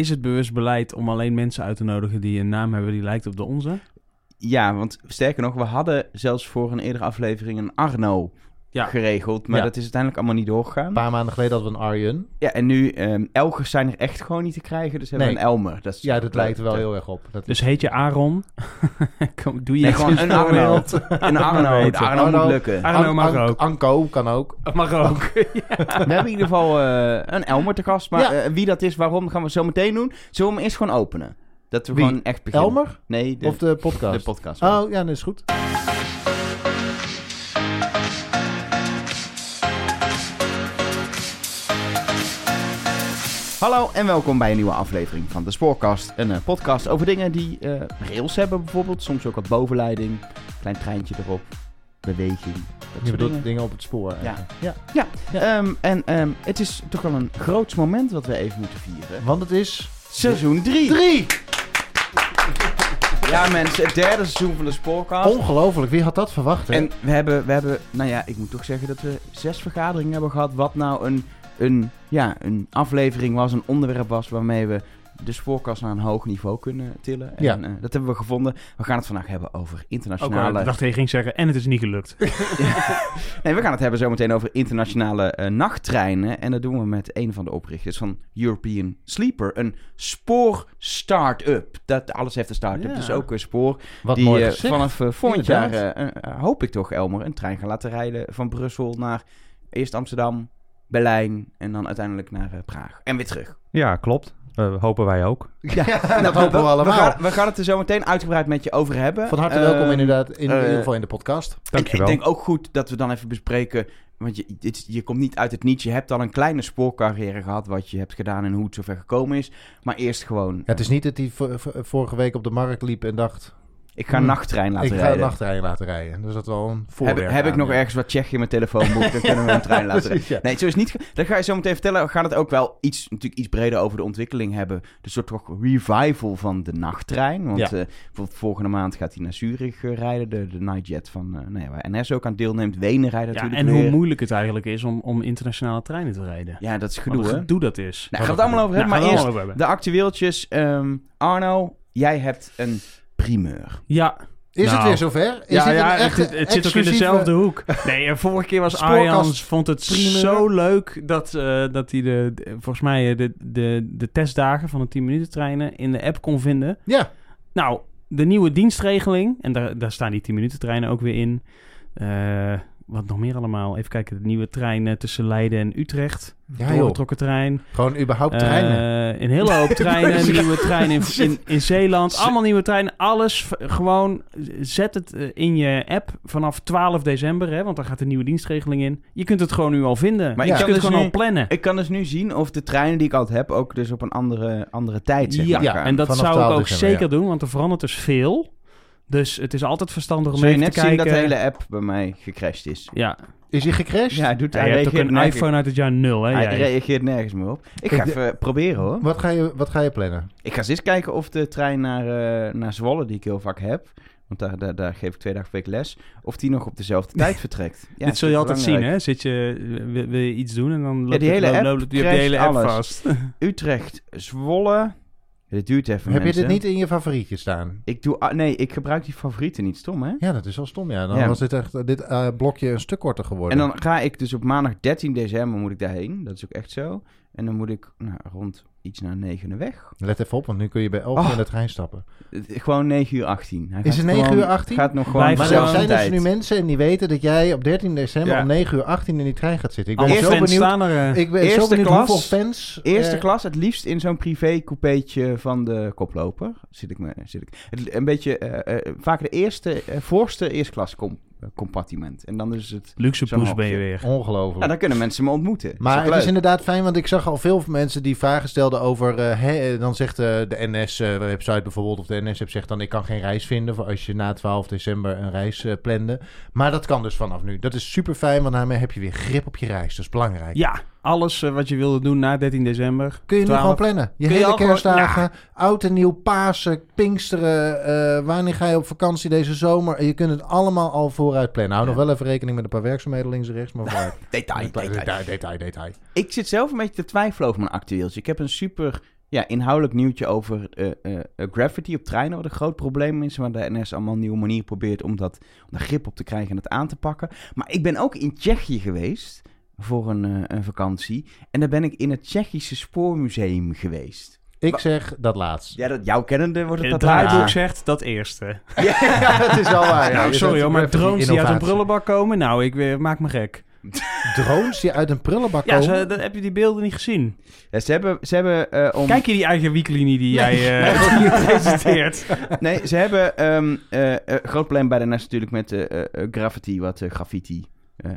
is het bewust beleid om alleen mensen uit te nodigen die een naam hebben die lijkt op de onze? Ja, want sterker nog, we hadden zelfs voor een eerdere aflevering een Arno Ja. geregeld. Maar Ja. dat is uiteindelijk allemaal niet doorgegaan. Een paar maanden geleden hadden we een Arjen. Ja, en nu, ehm Elgers zijn er echt gewoon niet te krijgen. Dus hebben we een Elmer. Dat is Ja, dat lijkt er wel heel erg op. Dat Dus heet je Aaron? Kom, doe je Nee, gewoon een de Arno. wereld? Een Arno. Weet Het je. Arno Arno. moet lukken. Arno mag An- ook. Anko kan ook. Mag ook. We hebben in ieder geval eh, een Elmer te gast. Maar Ja. eh, wie dat is, waarom, gaan we zo meteen doen. Zullen we hem eerst gewoon openen? Dat we Wie? gewoon echt beginnen. Elmer? Nee, de, Of de podcast? de podcast. Oh, ja, dat is goed. Hallo en welkom bij een nieuwe aflevering van de Spoorkast. Een eh, podcast over dingen die eh, rails hebben bijvoorbeeld. Soms ook wat bovenleiding. Klein treintje erop. Beweging. Dat Je bedoelt dingen. dingen op het spoor. Ja. eigenlijk. ja. Ehm, en ehm, het is toch wel een groots moment wat we even moeten vieren. Want het is... Seizoen 3. Drie! Ja mensen, het derde seizoen van de Spoorkast. Ongelooflijk, wie had dat verwacht? Hè? En we hebben, we hebben, nou ja, ik moet toch zeggen dat we zes vergaderingen hebben gehad. Wat nou een, een, ja, een aflevering was, een onderwerp was waarmee we de spoorkast naar een hoog niveau kunnen tillen. En Ja. eh, dat hebben we gevonden. We gaan het vandaag hebben over Ook internationale... al, ik dacht ging zeggen, en het is niet gelukt. nee, we gaan het hebben zometeen over internationale eh, nachttreinen. En dat doen we met een van de oprichters van European Sleeper. Een spoor-start-up. Dat alles heeft een start-up, Ja. dus ook een spoor. Wat die mooi eh, vanaf volgend jaar, hoop ik toch, Elmer, een trein gaan laten rijden van Brussel naar eerst Amsterdam, Berlijn en dan uiteindelijk naar eh, Praag. En weer terug. Ja, klopt. Eh, hopen wij ook. Ja, dat hopen we allemaal. We gaan, we gaan het er zo meteen uitgebreid met je over hebben. Van harte Ehm, welkom inderdaad, in, in eh, ieder geval in de podcast. En ik Dankjewel. denk ook goed dat we dan even bespreken. Want je, dit, je komt niet uit het niets. Je hebt al een kleine spoorcarrière gehad. Wat je hebt gedaan en hoe het zover gekomen is. Maar eerst gewoon. Ja, het is niet dat hij vorige week op de markt liep en dacht... Ik ga een Hmm. nachttrein laten ik ga een rijden. nachttrein laten rijden. Dus dat wel een heb voorwerp heb ik aan, nog ja. ergens wat Tsjechië in mijn telefoonboek? Dan kunnen we een trein laten rijden. Precies, ja. Nee, zo is het niet. Dat ga je zo meteen vertellen. We gaan het ook wel iets, natuurlijk iets breder over de ontwikkeling hebben. De soort toch revival van de nachttrein. Want Ja. eh, bijvoorbeeld volgende maand gaat hij naar Zurich eh, rijden. De, de Nightjet van uh, nou ja, waar NS ook aan deelneemt. Wenen rijden Ja, natuurlijk en weer. hoe moeilijk het eigenlijk is om, om internationale treinen te rijden. Ja, dat is Wat gedoe gedoe dat is. Nou, gaan we het allemaal over hebben. Nou, maar eerst hebben. de actueeltjes. Ehm, Arno, jij hebt een primeur. Ja, Is het Nou. weer zover? Is ja, dit ja een echt het, het zit ook in dezelfde hoek. Nee, en vorige keer was Spoorkast Arjan vond het primeur. zo leuk dat, eh, dat hij de, de- volgens mij eh, de, de, de testdagen van de 10 minuten treinen in de app kon vinden. Ja, Nou, de nieuwe dienstregeling, en daar, daar staan die 10 minuten treinen ook weer in. Eh, wat nog meer allemaal? Even kijken, de nieuwe trein eh, tussen Leiden en Utrecht. ja joh. Doorgetrokken trein. Gewoon überhaupt treinen. Eh, een hele hoop treinen, nieuwe treinen in, in, in Zeeland. Allemaal nieuwe treinen. Alles gewoon, zet het eh, in je app vanaf 12 december, hè, want dan gaat de nieuwe dienstregeling in. Je kunt het gewoon nu al vinden. Maar je ik kan kunt het dus gewoon nu- al plannen. Ik kan dus nu zien of de treinen die ik altijd heb ook dus op een andere, andere tijd zeg ja, Ja, en dat zou ik 12 ook december, zeker doen, want er verandert dus veel. Dus het is altijd verstandig om Zul je even net te zien kijken. dat de hele app bij mij gecrashed is. Ja, Is hij gecrashed? Ja, hij, doet, Ja, hij je hebt ook een nergens- iPhone uit het jaar 0, hè? Hij jij? reageert nergens meer op. Ik ga de- even proberen hoor. Wat, ga je, wat ga je plannen? Ik ga eens eens kijken of de trein naar, eh, naar Zwolle, die ik heel vaak heb... Want daar, daar, daar geef ik twee dagen per week les. Of die nog op dezelfde tijd vertrekt. Ja, Dit zul je altijd zien, hè? Zit je, wil, wil je iets doen en dan loopt die het- hele app loopt- je hebt die hele app alles. vast. Utrecht, Zwolle. Dit duurt even, Heb je dit niet in je favorietje staan? Ik doe... ah, nee, ik gebruik die favorieten niet. Stom, hè? Ja, dat is wel stom. Ja, dan Ja. was dit, echt, eh, dit eh, blokje een stuk korter geworden. En dan ga ik dus op maandag 13 december moet ik daarheen. Dat is ook echt zo. En dan moet ik nou, rond iets na 9 uur weg. Let even op, want nu kun je bij 11 Oh. in de trein stappen. Het- Gewoon 9 uur 18. Hij Is gaat het 9 gewoon- uur 18? Gaat nog gewoon Maar er zijn dus nu mensen en die weten dat jij op 13 december Ja. om 9 uur 18 in die trein gaat zitten. Ik ben zo benieuwd. staan er. eh, Ik ben Eerste zo benieuwd klas. hoeveel fans... Eerste eh, klas, het liefst in zo'n privé coupeetje van de koploper. Zit ik me, zit ik. Het, een beetje, eh, eh, vaak de eerste, eh, voorste eerste klas eh, compartiment. En dan is het... Luxe poes ben je weer. Ongelooflijk. Ja, dan kunnen mensen me ontmoeten. Maar het is inderdaad fijn, want ik zag al veel mensen die vragen stelden over... eh, hè, eh, dan zegt eh, de NS-website bijvoorbeeld, of de NS-app zegt dan... ik kan geen reis vinden voor als je na 12 december een reis eh, plande. Maar dat kan dus vanaf nu. Dat is super fijn, want daarmee heb je weer grip op je reis. Dat is belangrijk. Ja, alles eh, wat je wilde doen na 13 december. Kun je nu 12. gewoon plannen. Je hele gewoon- kerstdagen, oud en nieuw, Pasen, Pinksteren. eh, wanneer ga je op vakantie deze zomer? En je kunt het allemaal al vooruit plannen. Hou Ja. nog wel even rekening met een paar werkzaamheden links en rechts. Maar vooruit. Detail, detail. detail, detail, detail. Ik zit zelf een beetje te twijfelen over mijn actueeltje. Ik heb een super ja, inhoudelijk nieuwtje over eh, eh, eh, graffiti op treinen, wat een groot probleem is. Waar de NS allemaal een nieuwe manier probeert om, dat, om daar grip op te krijgen en het aan te pakken. Maar ik ben ook in Tsjechië geweest voor een, eh, een vakantie. En daar ben ik in het Tsjechische Spoormuseum geweest. Ik zeg dat laatst. Ja, dat, jouw kennende wordt het Het dat draaiboek laatste. zegt dat eerste. Ja, het is wel waar. ja. nou, Je sorry hoor, maar graffiti drones die uit een prullenbak komen, nou, ik weer, maak me gek. Drones die uit een prullenbak Ja, komen? ze, dat, heb je die beelden niet gezien? Ja, ze hebben, ze hebben eh, om... Kijk je die eigen weeklinie die jij eh, hier presenteert? Nee, ze hebben ehm eh, eh, groot probleem bij de NS natuurlijk met eh, eh, eh, graffiti, wat eh, graffiti, eh,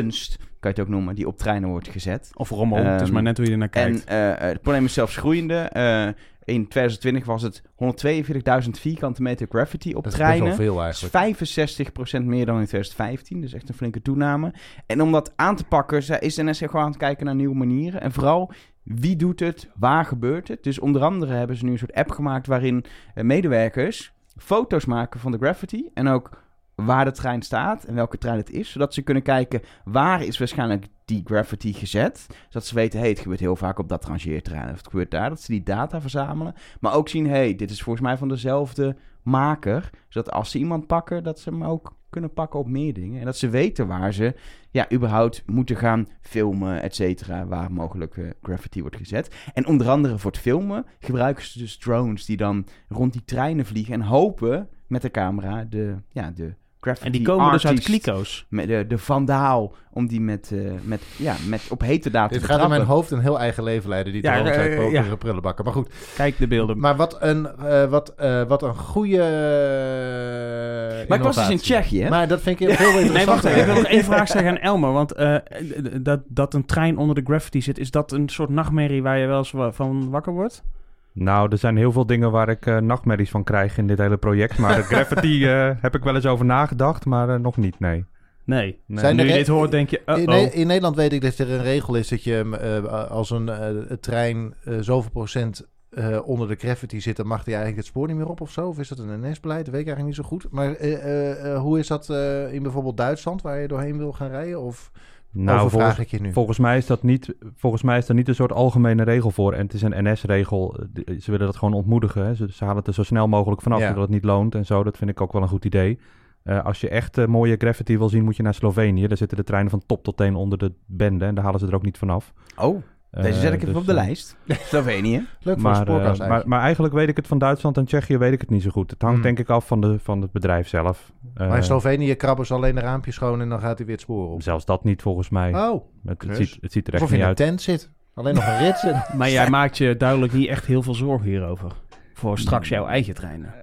kunst, kan je het ook noemen, die op treinen wordt gezet. Of rommel, het is Ehm, maar net hoe je er naar En kijkt. eh, eh, het probleem is zelfs groeiende. Eh, in 2020 was het 142.000 vierkante meter graffiti op Dat is best wel treinen. veel Dat is eigenlijk. 65% meer dan in 2015, dus echt een flinke toename. En om dat aan te pakken, ze- is de NS gewoon aan het kijken naar nieuwe manieren. En vooral, wie doet het, waar gebeurt het? Dus onder andere hebben ze nu een soort app gemaakt waarin eh, medewerkers foto's maken van de graffiti. En ook waar de trein staat en welke trein het is. Zodat ze kunnen kijken waar is waarschijnlijk die graffiti gezet. Zodat ze weten, hey, het gebeurt heel vaak op dat rangeerterrein. Of het gebeurt daar. Dat ze die data verzamelen. Maar ook zien, hey, dit is volgens mij van dezelfde maker. Zodat als ze iemand pakken, dat ze hem ook kunnen pakken op meer dingen. En dat ze weten waar ze ja, überhaupt moeten gaan filmen, et cetera. Waar mogelijk eh, graffiti wordt gezet. En onder andere voor het filmen gebruiken ze dus drones die dan rond die treinen vliegen. En hopen met de camera de, ja, de graffiti En die komen dus uit kliko's. Met de, de vandaal, om die met, eh, met, ja, met op hete daad te Dit gaat in mijn hoofd een heel eigen leven leiden, die Ja, drones eh, uit ja. prullenbakken. Maar goed, Kijk de beelden. maar wat een, eh, wat, eh, wat een goede eh, Maar ik was dus in. Tsjechië, hè? Maar dat vind ik veel Nee, interessanter. wacht even. Ik wil nog één vraag zeggen aan Elmer. Want eh, dat, dat een trein onder de graffiti zit, is dat een soort nachtmerrie waar je wel eens van wakker wordt? Nou, er zijn heel veel dingen waar ik eh, nachtmerries van krijg in dit hele project. Maar de graffiti eh, heb ik wel eens over nagedacht, maar eh, nog niet, nee. Nee. Nee. Zijn nu er je e- dit hoort, denk je, In. Ne- in Nederland weet ik dat er een regel is dat je als een eh, trein eh, zoveel procent eh, onder de graffiti zit, dan mag hij eigenlijk het spoor niet meer op of zo. Of is dat een NS-beleid? Dat weet ik eigenlijk niet zo goed. Maar eh, eh, eh, hoe is dat eh, in bijvoorbeeld Duitsland, waar je doorheen wil gaan rijden? Of Nou, volgens, ik je nu? volgens, mij is dat niet, volgens mij is dat niet een soort algemene regel voor. En het is een NS-regel. Ze willen dat gewoon ontmoedigen. Hè. Ze, ze halen het er zo snel mogelijk vanaf, Ja. zodat het niet loont en zo. Dat vind ik ook wel een goed idee. Eh, als je echt eh, mooie graffiti wil zien, moet je naar Slovenië. Daar zitten de treinen van top tot teen onder de bende. En daar halen ze er ook niet vanaf. Oh, deze zet ik even dus, op de eh, lijst. Slovenië. Leuk voor Maar, eh, maar, eigenlijk. maar eigenlijk weet ik het van Duitsland en Tsjechië weet ik het niet zo goed. Het hangt Hmm. denk ik af van, de, van het bedrijf zelf. Eh, maar in Slovenië krabben ze alleen de raampjes schoon en dan gaat hij weer het spoor op. zelfs dat niet volgens mij. Oh, het, het, Chris. ziet, het ziet er echt alsof je niet in een uit. tent zit. Alleen nog een rits. en- Maar jij maakt je duidelijk niet echt heel veel zorgen hierover. Voor straks jouw eigen treinen.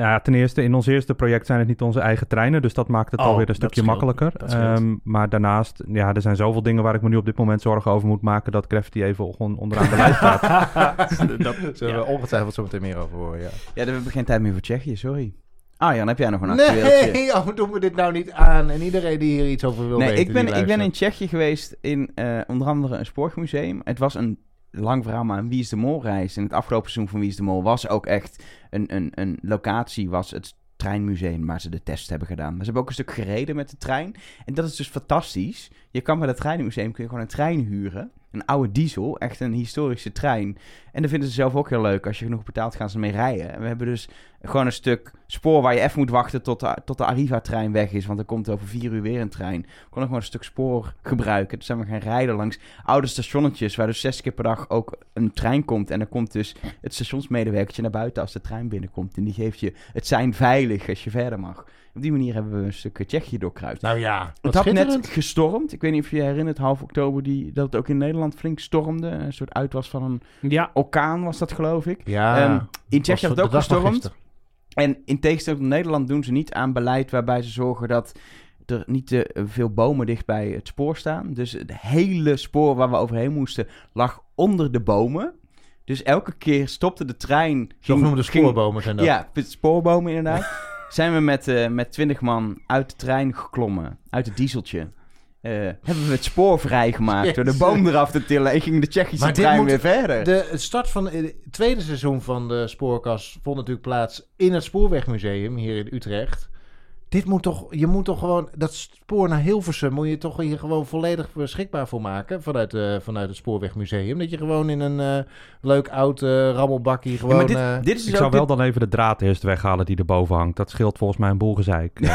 Ja, ten eerste, in ons eerste project zijn het niet onze eigen treinen. Dus dat maakt het Oh, alweer een stukje scheelt. makkelijker. Ehm, maar daarnaast, ja, er zijn zoveel dingen waar ik me nu op dit moment zorgen over moet maken... dat graffiti even gewoon onderaan de lijst staat. dat, Zullen we ongetwijfeld zo meteen meer over horen, ja. Ja, we hebben geen tijd meer voor Tsjechië, sorry. Ah, Jan, heb jij nog een actueeltje? Nee, oh, doen we dit nou niet aan. En iedereen die hier iets over wil Nee, weten, ik ben, ik ben in. Tsjechië geweest in eh, onder andere een sportmuseum. Het was een lang verhaal, maar een Wie is de Mol reis. En het afgelopen seizoen van Wie is de Mol was ook echt een, een, een locatie, was het treinmuseum waar ze de test hebben gedaan. Maar ze hebben ook een stuk gereden met de trein. En dat is dus fantastisch. Je kan bij het treinmuseum kun je gewoon een trein huren. Een oude diesel, echt een historische trein. En dat vinden ze zelf ook heel leuk. Als je genoeg betaalt, gaan ze ermee rijden. En we hebben dus gewoon een stuk spoor waar je even moet wachten tot de, tot de Arriva-trein weg is. Want er komt over vier uur weer een trein. We konden gewoon een stuk spoor gebruiken. Dus zijn we gaan rijden langs oude stationnetjes... waar dus zes keer per dag ook een trein komt. En dan komt dus het stationsmedewerkertje naar buiten als de trein binnenkomt. En die geeft je het zijn veilig als je verder mag. Op die manier hebben we een stuk Tsjechië doorkruist. Nou ja, Het had net gestormd. Ik weet niet of je je herinnert, half oktober, die, dat het ook in Nederland flink stormde. Een soort uit was van een ja, orkaan was dat, geloof ik. Ja, Ehm, in Tsjechië had het ook de gestormd. En in tegenstelling tot Nederland doen ze niet aan beleid waarbij ze zorgen dat er niet te veel bomen dicht bij het spoor staan. Dus het hele spoor waar we overheen moesten lag onder de bomen. Dus elke keer stopte de trein. ging- Zogenoemde ging- spoorbomen zijn dat. Ja, spoorbomen inderdaad. Zijn we met, eh met 20 man uit de trein geklommen, uit het dieseltje. Eh, hebben we het spoor vrijgemaakt door de boom eraf te tillen en ging de Tsjechische Maar trein weer verder. De het start van het tweede seizoen van de Spoorkast vond natuurlijk plaats in het Spoorwegmuseum hier in Utrecht. Dit moet toch, je moet toch gewoon, dat spoor naar Hilversum moet je toch hier gewoon volledig beschikbaar voor maken vanuit, eh, vanuit het Spoorwegmuseum. Dat je gewoon in een eh, leuk oud eh rammelbakkie Ja, gewoon... maar dit, eh, dit is Ik zou wel dan even de draad eerst weghalen die erboven hangt. Dat scheelt volgens mij een boel gezeik.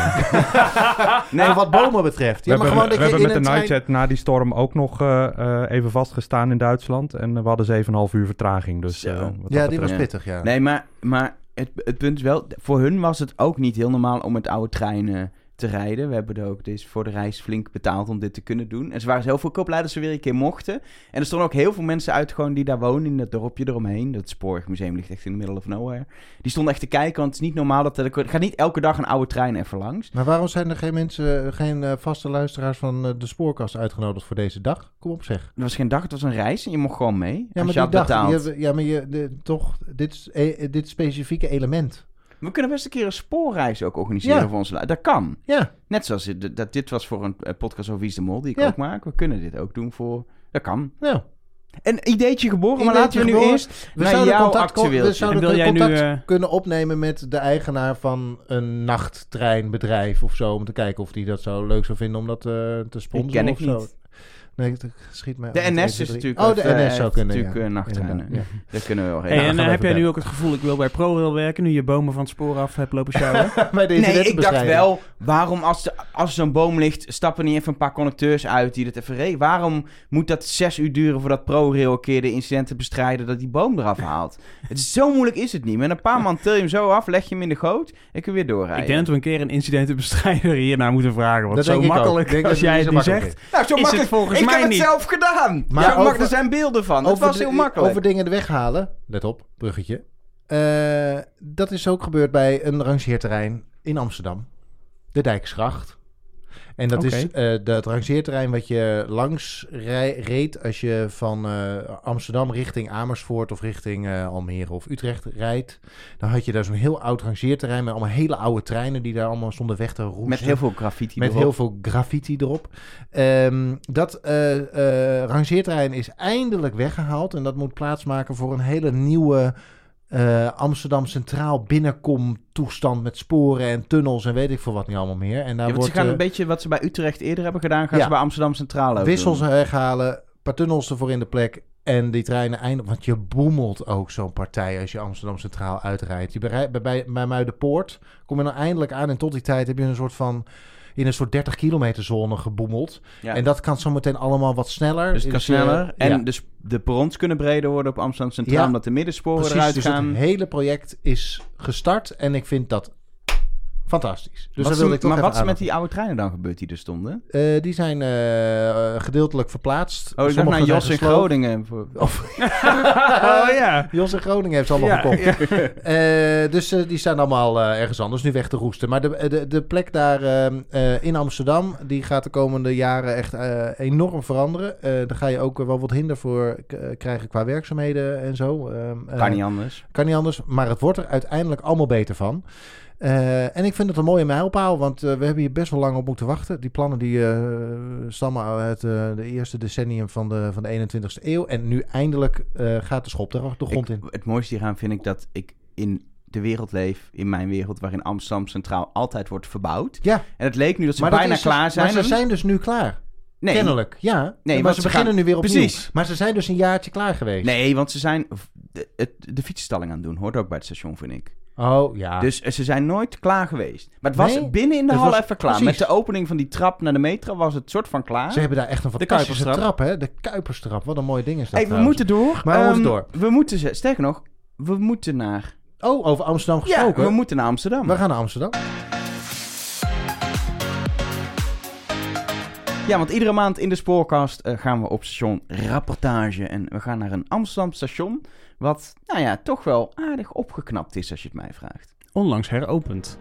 Nee, wat bomen betreft. we Ja, hebben, gewoon dat we je hebben in met de trein... Nightjet na die storm ook nog eh, eh, even vastgestaan in Duitsland. En we hadden 7,5 uur vertraging. Dus, eh, Ja, dat die was pittig, ja. Nee, maar, maar het, punt is wel, voor hun was het ook niet heel normaal om met oude treinen te rijden. We hebben er ook dus voor de reis flink betaald om dit te kunnen doen. En ze waren heel veel blij dat ze weer een keer mochten. En er stonden ook heel veel mensen uit gewoon die daar wonen, in dat dorpje eromheen. Dat spoorwegmuseum ligt echt in the middle of nowhere. Die stonden echt te kijken, want het is niet normaal dat er... Er gaat niet elke dag een oude trein even langs. Maar waarom zijn er geen mensen, geen eh, vaste luisteraars van eh, de spoorkast uitgenodigd voor deze dag? Kom op zeg. Het was geen dag, het was een reis en je mocht gewoon mee. Ja, maar je had die dag, ja, maar je, de, toch, dit, eh, dit specifieke element. We kunnen best een keer een spoorreis ook organiseren Ja. voor onze... Dat kan. Ja, Net zoals dit, dat, dit was voor een eh, podcast over Wie is de Mol, die ik Ja. ook maak. We kunnen dit ook doen voor... Dat kan. nou. Een ideetje geboren, maar laten we nu geboren. eerst We naar jouw contact, we zouden En wil jij nu, contact eh, kunnen opnemen met de eigenaar van een nachttreinbedrijf of zo. Om te kijken of die dat zo leuk zou vinden om dat eh, te sponsoren ken ik of zo. niet. Nee, het schiet mij De. NS 1, is 2, 3. natuurlijk... Oh, de heeft, eh, NS zou kunnen, natuurlijk ja. eh, nachttreinen. Kunnen we wel en eh, heb jij nu ook het gevoel, ik wil bij ProRail werken, nu je bomen van het spoor af hebt lopen sjouwen? Nee, ik dacht wel, waarom als, als zo'n boom ligt, stappen niet even een paar conducteurs uit die dat even regelen? Waarom moet dat zes uur duren voordat ProRail een keer de incidenten bestrijden dat die boom eraf haalt? Het is zo moeilijk is het niet. Met een paar man til je hem zo af, leg je hem in de goot en kun je weer doorrijden. ik denk dat we een keer een incidentenbestrijder hiernaar moeten vragen. Want Dat zo denk ik ook. makkelijk Ik denk als jij het nu zo makkelijk zegt. Nou, zo Is makkelijk. het volgens ik mij heb het zelf gedaan. Maar over- er zijn beelden van. Het was heel makkelijk. Over dingen weghalen, let op, bruggetje. Eh, dat is ook gebeurd bij een rangeerterrein in Amsterdam. De Dijksgracht. En dat is eh dat rangeerterrein wat je langs rij- reed als je van eh, Amsterdam richting Amersfoort of richting eh, Almere of Utrecht rijdt. Dan had je daar zo'n heel oud rangeerterrein met allemaal hele oude treinen die daar allemaal stonden weg te roesten. Met heel veel graffiti Met erop. heel veel graffiti erop. Ehm, dat rangeerterrein is eindelijk weggehaald. En dat moet plaatsmaken voor een hele nieuwe eh, Amsterdam Centraal binnenkom toestand met sporen en tunnels en weet ik veel wat niet allemaal meer. En daar Ja, wordt ze gaan eh, een beetje wat ze bij Utrecht eerder hebben gedaan, gaan Ja. ze bij Amsterdam Centraal ook wissels weghalen, een paar tunnels ervoor in de plek. En die treinen eindigen. Want je boemelt ook zo'n partij als je Amsterdam Centraal uitrijdt. Je bij, bij, bij Muidenpoort kom je dan eindelijk aan. En tot die tijd heb je een soort van. In een soort 30 kilometer zone geboemeld. Ja. En dat kan zometeen allemaal wat sneller. Dus het kan je- sneller. En ja. dus de perrons kunnen breder worden op Amsterdam Centraal, Ja. omdat de middensporen Precies, eruit dus gaan. het hele project is gestart. En ik vind dat fantastisch. Dus Wat wilde ik maar wat is met die oude treinen dan gebeurd die er stonden? Eh, die zijn eh, gedeeltelijk verplaatst. Oh, ik dacht naar zijn Jos in. Groningen. Voor- Oh ja. Jos in Groningen heeft ze allemaal Ja, gekocht. Eh, dus eh, die staan allemaal eh, ergens anders nu weg te roesten. Maar de, de, de plek daar eh, eh, in Amsterdam, die gaat de komende jaren echt eh, enorm veranderen. Eh daar ga je ook wel wat hinder voor eh, krijgen qua werkzaamheden en zo. Ehm, eh, Kan niet anders. Kan niet anders, maar het wordt er uiteindelijk allemaal beter van. Eh, en ik vind het een mooie mijlpaal, want eh, we hebben hier best wel lang op moeten wachten. Die plannen die eh, stammen uit de eerste decennium van de, van de 21ste eeuw. En nu eindelijk gaat de schop er de grond Ik- in. het mooiste hieraan vind ik dat ik in de wereld leef, in mijn wereld, waarin Amsterdam Centraal altijd wordt verbouwd. Ja, En het leek nu dat ze bijna is klaar zijn. Maar ze zijn dus nu klaar. nee, Kennelijk, ja. Nee, maar ze beginnen gaan- nu weer opnieuw. Precies. Maar ze zijn dus een jaartje klaar geweest. nee, want ze zijn de, de fietsstalling aan het doen. Hoort ook bij het station, vind ik. Oh, ja. Dus ze zijn nooit klaar geweest. Maar het was Nee, binnen in de het hal was- even klaar. precies. Met de opening van die trap naar de metro was het soort van klaar. Ze hebben daar echt een De fantastische Kuiperstrap. trap, hè? De Kuiperstrap. Wat een mooi ding is dat hey, we trouwens. moeten door. Maar we Ehm, moeten door. We moeten, ze- sterker nog, we moeten naar... Oh, over Amsterdam Ja, gesproken. we moeten naar Amsterdam. we gaan naar Amsterdam. Ja, want iedere maand in de spoorkast eh, gaan we op station rapportage. En we gaan naar een Amsterdam station. Wat, nou ja, toch wel aardig opgeknapt is als je het mij vraagt. Onlangs heropend.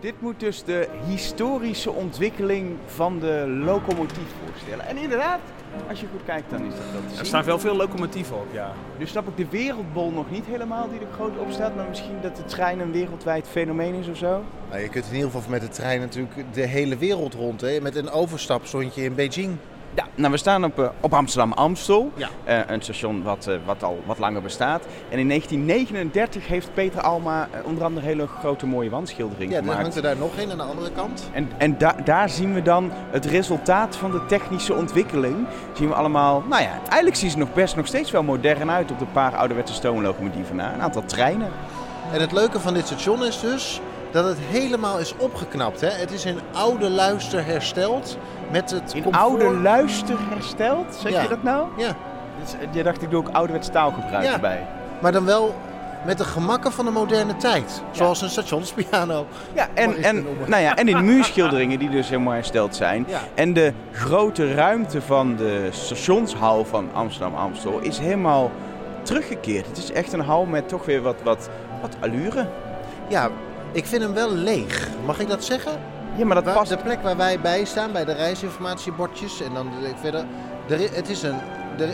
Dit moet dus de historische ontwikkeling van de locomotief voorstellen. En inderdaad, als je goed kijkt, dan is dat wel te zien. Er staan wel veel locomotieven op, ja. Nu snap ik de wereldbol nog niet helemaal die er groot op staat. Maar misschien dat de trein een wereldwijd fenomeen is of zo. Nou, je kunt in ieder geval met de trein natuurlijk de hele wereld rond. Hè? Met een overstap stond je in Beijing. Ja, nou we staan op, eh, op Amsterdam-Amstel. Ja. Eh, een station wat, eh, wat al wat langer bestaat. En in 1939 heeft Peter Alma onder andere hele grote mooie wandschilderingen Ja, dan gemaakt. hangt er daar nog een aan de andere kant. En, en da- daar zien we dan het resultaat van de technische ontwikkeling. Zien we allemaal, nou ja, eigenlijk zien ze nog best nog steeds wel modern uit op de paar ouderwetse stoomlocomotieven na. Een aantal treinen. En het leuke van dit station is dus dat het helemaal is opgeknapt. Hè? Het is in oude luister hersteld met het In comfort. oude luister hersteld, zeg Ja. je dat nou? Ja, Dus, je dacht, ik doe ook ouderwets taalgebruik Ja. erbij. maar dan wel met de gemakken van de moderne tijd. Zoals een stationspiano. Ja, en, en, nou ja, en in muurschilderingen die dus helemaal hersteld zijn. Ja. En de grote ruimte van de stationshal van Amsterdam-Amstel is helemaal teruggekeerd. Het is echt een hal met toch weer wat, wat, wat allure. ja, ik vind hem wel leeg. Mag ik dat zeggen? Ja, maar dat Waar- past... De plek waar wij bij staan, bij de reisinformatiebordjes. En dan de- verder. Er, het is een. Er,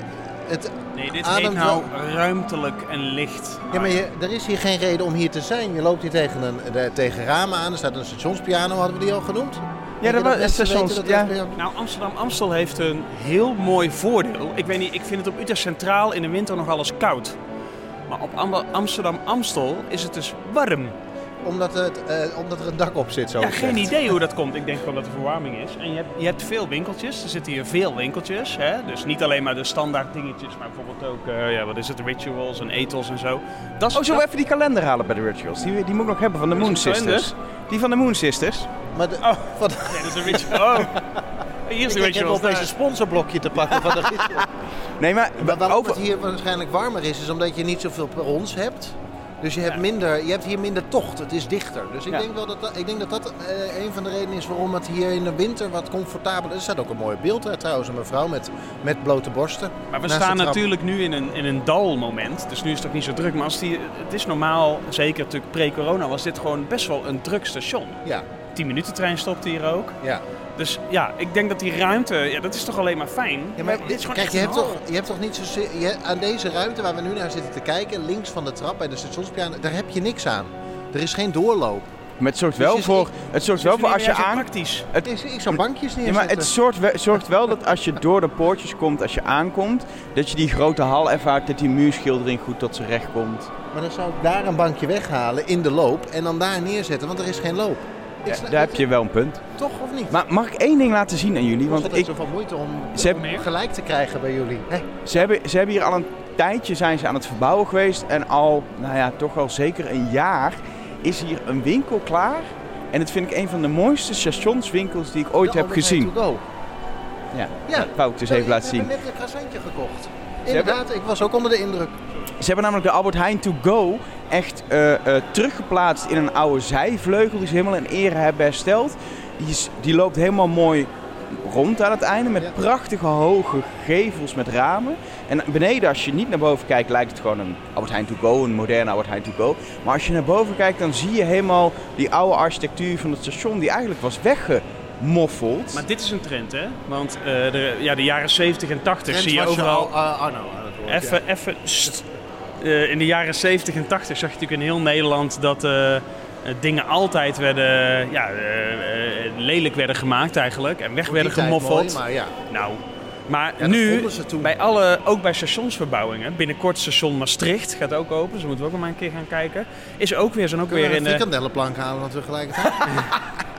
het, Nee, dit Ademt heet nou ruimtelijk en licht. ja, maar je, er is hier geen reden om hier te zijn. Je loopt hier tegen, een, de- tegen ramen aan. Er staat een stationspiano, hadden we die al genoemd? ja, dat was stations... Ja. Nou, Amsterdam-Amstel heeft een heel mooi voordeel. Ik weet niet, ik vind het op Utrecht Centraal in de winter nog alles koud. Maar op Am- Amsterdam-Amstel is het dus warm. Omdat, het, eh, omdat er een dak op zit, zo Ja, gezegd. geen idee hoe dat komt. Ik denk gewoon dat er verwarming is. En je hebt, je hebt veel winkeltjes. Er zitten hier veel winkeltjes. Hè? Dus niet alleen maar de standaard dingetjes, maar bijvoorbeeld ook, eh, ja, wat is het, rituals en ethos en zo. Dat is, Oh, zullen we even die kalender halen bij de Rituals? Die, die moet ik nog hebben van de Moon? Sisters. Die van de Moon Sisters. Maar de, Oh. van, Ja, dat is een ritual. Oh. Hier is de ik heb rituals. opeens een sponsorblokje te pakken van de ritual. Nee, maar Maar waarom over... het hier waarschijnlijk warmer is, is omdat je niet zoveel perrons hebt. Dus je hebt, Ja. minder, je hebt hier minder tocht, het is dichter. Dus ik Ja. denk wel dat dat, ik denk dat, dat eh, een van de redenen is waarom het hier in de winter wat comfortabeler is. Er staat ook een mooi beeld daar trouwens, een mevrouw met, met blote borsten. Maar we staan natuurlijk nu in een, in een dalmoment. Dus nu is het ook niet zo druk. Maar als die, het is normaal, zeker natuurlijk pre-corona, was dit gewoon best wel een druk station. Ja, 10 minuten trein stopte hier ook. ja. Dus ja, ik denk dat die ruimte, ja, dat is toch alleen maar fijn. ja maar dit is gewoon kijk, je hebt, toch, je hebt toch niet zozeer... Je, aan deze ruimte waar we nu naar zitten te kijken, links van de trap bij de stationspiano, daar heb je niks aan. Er is geen doorloop. Maar het zorgt Dus wel voor, het zorgt wel voor als je zo aan... praktisch. Het is, ik zou bankjes Ja, neerzetten. maar het zorgt, we- zorgt wel dat als je door de poortjes komt, als je aankomt, dat je die grote hal ervaart, dat die muurschildering goed tot zijn recht komt. Maar dan zou ik daar een bankje weghalen in de loop en dan daar neerzetten, want er is geen loop. Ik Ja, daar heb je wel een punt. Toch of niet? Maar mag ik één ding laten zien aan jullie? het Want altijd ik, zoveel moeite om Ze hebben- gelijk te krijgen bij jullie. Hè? ze, hebben, ze hebben hier al een tijdje zijn ze aan het verbouwen geweest. En al, nou ja, toch wel zeker een jaar is hier een winkel klaar. En dat vind ik een van de mooiste stationswinkels die ik ooit De heb gezien. Heijn to go. Ja, Ja. ik dus even laten We zien. hebben net een croissantje gekocht. Inderdaad, ik was ook onder de indruk. Ze hebben namelijk de Albert Heijn To Go echt eh, eh, teruggeplaatst in een oude zijvleugel die ze helemaal in ere hebben hersteld. Die, is, die loopt helemaal mooi rond aan het einde met Ja. prachtige hoge gevels met ramen. En beneden als je niet naar boven kijkt lijkt het gewoon een Albert Heijn To Go, een moderne Albert Heijn To Go. Maar als je naar boven kijkt dan zie je helemaal die oude architectuur van het station die eigenlijk was weggemoffeld. Maar dit is een trend, hè? Want eh, de, ja, de jaren 70 en 80 Trent zie je overal... al, uh, Arno. Even, even. Eh, in de jaren 70 en 80 zag je natuurlijk in heel Nederland dat eh, eh, dingen altijd werden, ja, lelijk werden gemaakt eigenlijk en weg werden gemoffeld. mooi, maar ja. Nou, maar Ja, nu, bij alle, ook bij stationsverbouwingen, binnenkort station Maastricht gaat ook open, dus moeten we ook nog maar een keer gaan kijken. Is ook weer, zijn ook Kunnen weer we in de. frikandellenplank halen dan tegelijkertijd?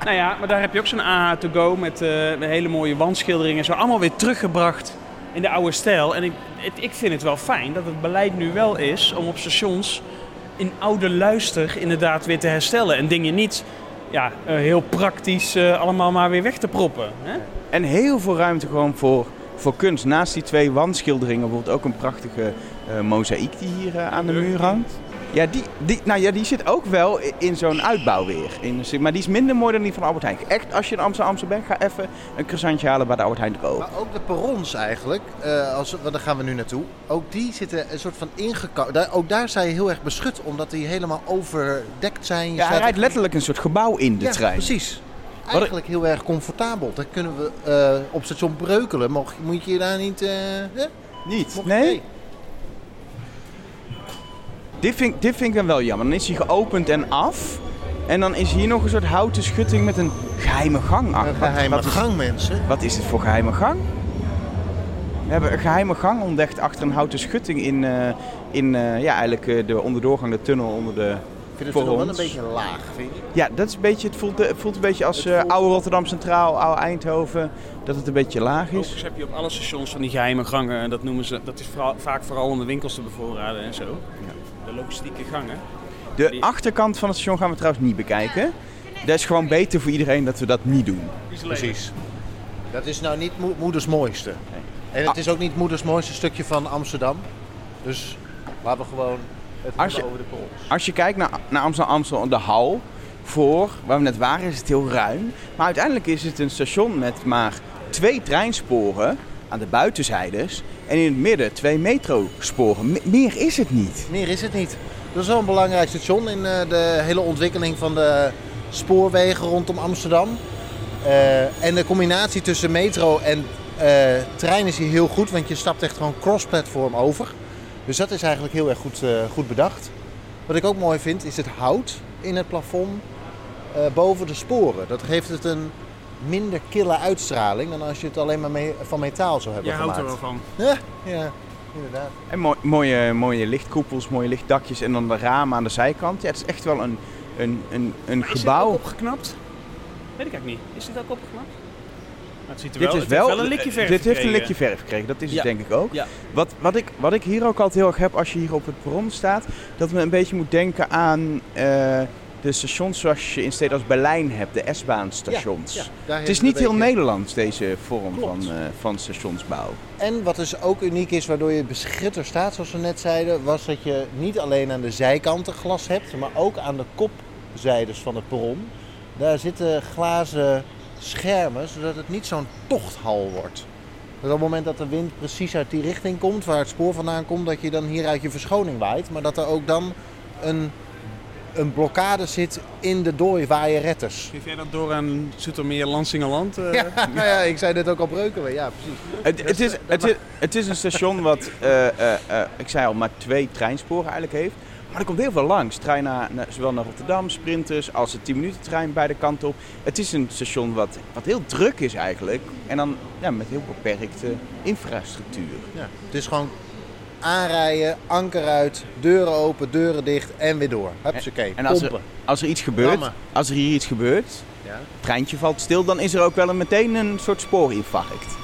Nou ja, maar daar heb je ook zo'n AH to go met, met hele mooie wandschilderingen. Zo allemaal weer teruggebracht in de oude stijl. En ik, het, ik vind het wel fijn dat het beleid nu wel is om op stations in oude luister inderdaad weer te herstellen. En dingen niet ja, eh, heel praktisch eh, allemaal maar weer weg te proppen. Hè? En heel veel ruimte gewoon voor, voor kunst. Naast die twee wandschilderingen bijvoorbeeld ook een prachtige eh mozaïek die hier aan de muur hangt. Ja die, die, nou ja, die zit ook wel in zo'n uitbouw weer. In, maar die is minder mooi dan die van Albert Heijn. Echt, als je in Amsterdam, bent, ga even een croissantje halen bij de Albert Heijn te koop. Maar ook de perrons eigenlijk, eh, als, want daar gaan we nu naartoe. Ook die zitten een soort van ingekouwd. Ook daar sta je heel erg beschut, omdat die helemaal overdekt zijn. Je Ja, hij rijdt letterlijk een soort gebouw in de ja, trein. precies. Eigenlijk heel erg comfortabel. Daar kunnen we eh, op station Breukelen. Mag, moet je daar niet... eh? Niet? Mocht- Nee? Dit vind, dit vind ik dan wel jammer. Dan is hij geopend en af. En dan is hier nog een soort houten schutting met een geheime gang achter. Een geheime wat gang, mensen. Wat is dit voor geheime gang? We hebben een geheime gang ontdekt achter een houten schutting in, eh, in eh, ja, eigenlijk eh, de onderdoorgang, de tunnel onder de... Ik vind Voor het wel een beetje laag, vind je? Ja, dat is een beetje, het, voelt, het voelt een beetje als Het eh, voelt- oude Rotterdam Centraal, oude Eindhoven, dat het een beetje laag is. Overigens heb je op alle stations van die geheime gangen. En dat noemen ze, dat is vooral, vaak vooral om de winkels te bevoorraden en zo. De logistieke gangen. De achterkant van het station gaan we trouwens niet bekijken. Dat is gewoon beter voor iedereen dat we dat niet doen. Precies. Dat is nou niet mo- moeders mooiste. En het Ah. is ook niet moeders mooiste stukje van Amsterdam. Dus laten we gewoon het Als hebben je- over de pols. Als je kijkt naar, naar Amsterdam, Amsterdam, de hal voor, waar we net waren, is het heel ruim. Maar uiteindelijk is het een station met maar twee treinsporen aan de buitenzijdes. En in het midden twee metrosporen. Me- meer is het niet. Meer is het niet. Dat is wel een belangrijk station in eh, de hele ontwikkeling van de spoorwegen rondom Amsterdam. Eh, en de combinatie tussen metro en eh, trein is hier heel goed, want je stapt echt gewoon cross-platform over. Dus dat is eigenlijk heel erg goed, goed bedacht. Wat ik ook mooi vind, is het hout in het plafond boven de sporen. Dat geeft het een minder kille uitstraling dan als je het alleen maar mee- van metaal zou hebben Jij houdt gemaakt. er wel van. Ja, ja, inderdaad. En mooi- mooie, mooie lichtkoepels, mooie lichtdakjes en dan de ramen aan de zijkant. Ja, het is echt wel een, een, een, een Maar is gebouw. dit ook opgeknapt? Weet ik eigenlijk niet. Is dit ook opgeknapt? Maar het ziet er Dit wel, is het heeft wel, wel een likje verf Dit heeft een likje verf gekregen, dat is Ja. het denk ik ook. Ja. Wat, wat, ik, wat ik hier ook altijd heel erg heb als je hier op het perron staat, dat men een beetje moet denken aan eh, de stations zoals je in steden als Berlijn hebt, de S-baan stations. Ja, daar Het is niet heel Nederlands, deze vorm Klopt. van, eh, van stationsbouw. En wat dus ook uniek is, waardoor je beschitter staat, zoals we net zeiden, was dat je niet alleen aan de zijkanten glas hebt, maar ook aan de kopzijdes van het perron. Daar zitten glazen schermen, zodat het niet zo'n tochthal wordt. Dus op het moment dat de wind precies uit die richting komt, waar het spoor vandaan komt, dat je dan hier uit je verschoning waait. Maar dat er ook dan een, een blokkade zit in de dooi waar je retters. Geef jij dat door aan Zoetermeer, Lansingerland? eh? Ja, nou ja, ik zei net ook al Breukelen, ja precies. Het, het, is, het, is, het is een station wat, eh, eh, eh, ik zei al, maar twee treinsporen eigenlijk heeft. Maar er komt heel veel langs. Trein naar, naar- zowel naar Rotterdam, sprinters, als de 10 minuten trein beide kanten op. Het is een station wat, wat heel druk is eigenlijk. En dan ja, met heel beperkte infrastructuur. Ja, het is gewoon aanrijden, anker uit, deuren open, deuren dicht en weer door. Hupsakee, En als er, als er iets gebeurt, Rammen. als er hier iets gebeurt, Ja. het treintje valt stil, dan is er ook wel een, meteen een soort spoorinfarct.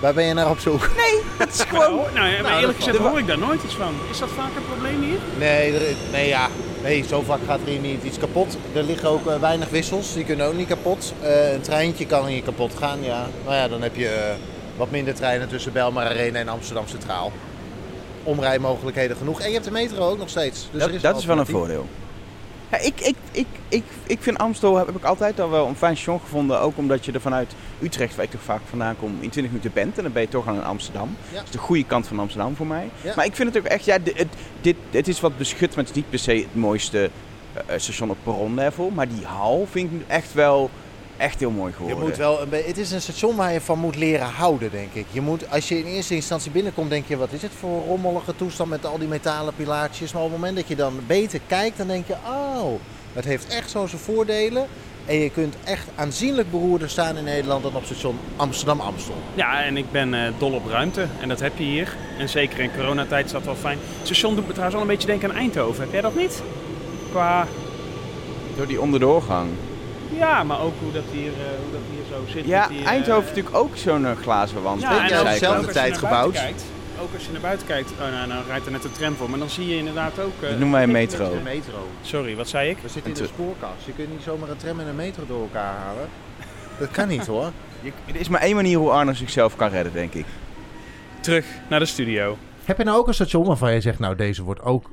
Waar ben je naar op zoek? Het is gewoon... Nou, ja, maar dat eerlijk gezegd hoor ik daar nooit iets van. Is dat vaak een probleem hier? Nee, er, nee, ja. nee, zo vaak gaat er hier niet iets kapot. Er liggen ook eh, weinig wissels, die kunnen ook niet kapot. Eh, een treintje kan hier kapot gaan, ja. Nou ja, dan heb je eh, wat minder treinen tussen Belmar Arena en Amsterdam Centraal. Omrijmogelijkheden genoeg. En je hebt de metro ook nog steeds. Dus dat, is dat is wel een voordeel. Ja, ik, ik, ik, ik, ik vind Amstel heb, ik altijd al wel een fijn station gevonden. Ook omdat je er vanuit Utrecht, waar ik toch vaak vandaan kom, in 20 minuten bent. En dan ben je toch al in Amsterdam. Ja. Dat is de goede kant van Amsterdam voor mij. Ja. Maar ik vind het ook echt, ja, dit, dit, het is wat beschut, maar het is niet per se het mooiste eh, station op perronlevel. Maar die hal vind ik echt wel echt heel mooi Je geworden. moet wel het is een station waar je van moet leren houden, denk ik. Je moet, als je in eerste instantie binnenkomt, denk je: wat is het voor rommelige toestand met al die metalen pilaartjes. Maar op het moment dat je dan beter kijkt, dan denk je: oh, het heeft echt zo zijn voordelen. En je kunt echt aanzienlijk beroerder staan in Nederland dan op station Amsterdam-Amstel. Ja, en ik ben eh, dol op ruimte. En dat heb je hier. En zeker in coronatijd is dat wel fijn. Het station doet me trouwens wel een beetje denken aan Eindhoven. Heb jij dat niet? Qua... Door die onderdoorgang. Ja, maar ook hoe dat hier, eh, hoe dat hier zo zit. Ja, die, eh, Eindhoven heeft natuurlijk ook zo'n eh, glazen wand. Ja, en ook, dezelfde ook als je tijd naar gebouwd. buiten Kijkt, ook als je naar buiten kijkt, oh, nou, nou rijdt er net een tram voor, maar dan zie je inderdaad ook... eh, Dat noemen wij een metro. Metro. Sorry, wat zei ik? We zitten in de spoorkast. Je kunt niet zomaar een tram en een metro door elkaar halen. Dat kan niet hoor. Je- Er is maar één manier hoe Arno zichzelf kan redden, denk ik. Terug naar de studio. Heb je nou ook een station waarvan je zegt, nou deze wordt ook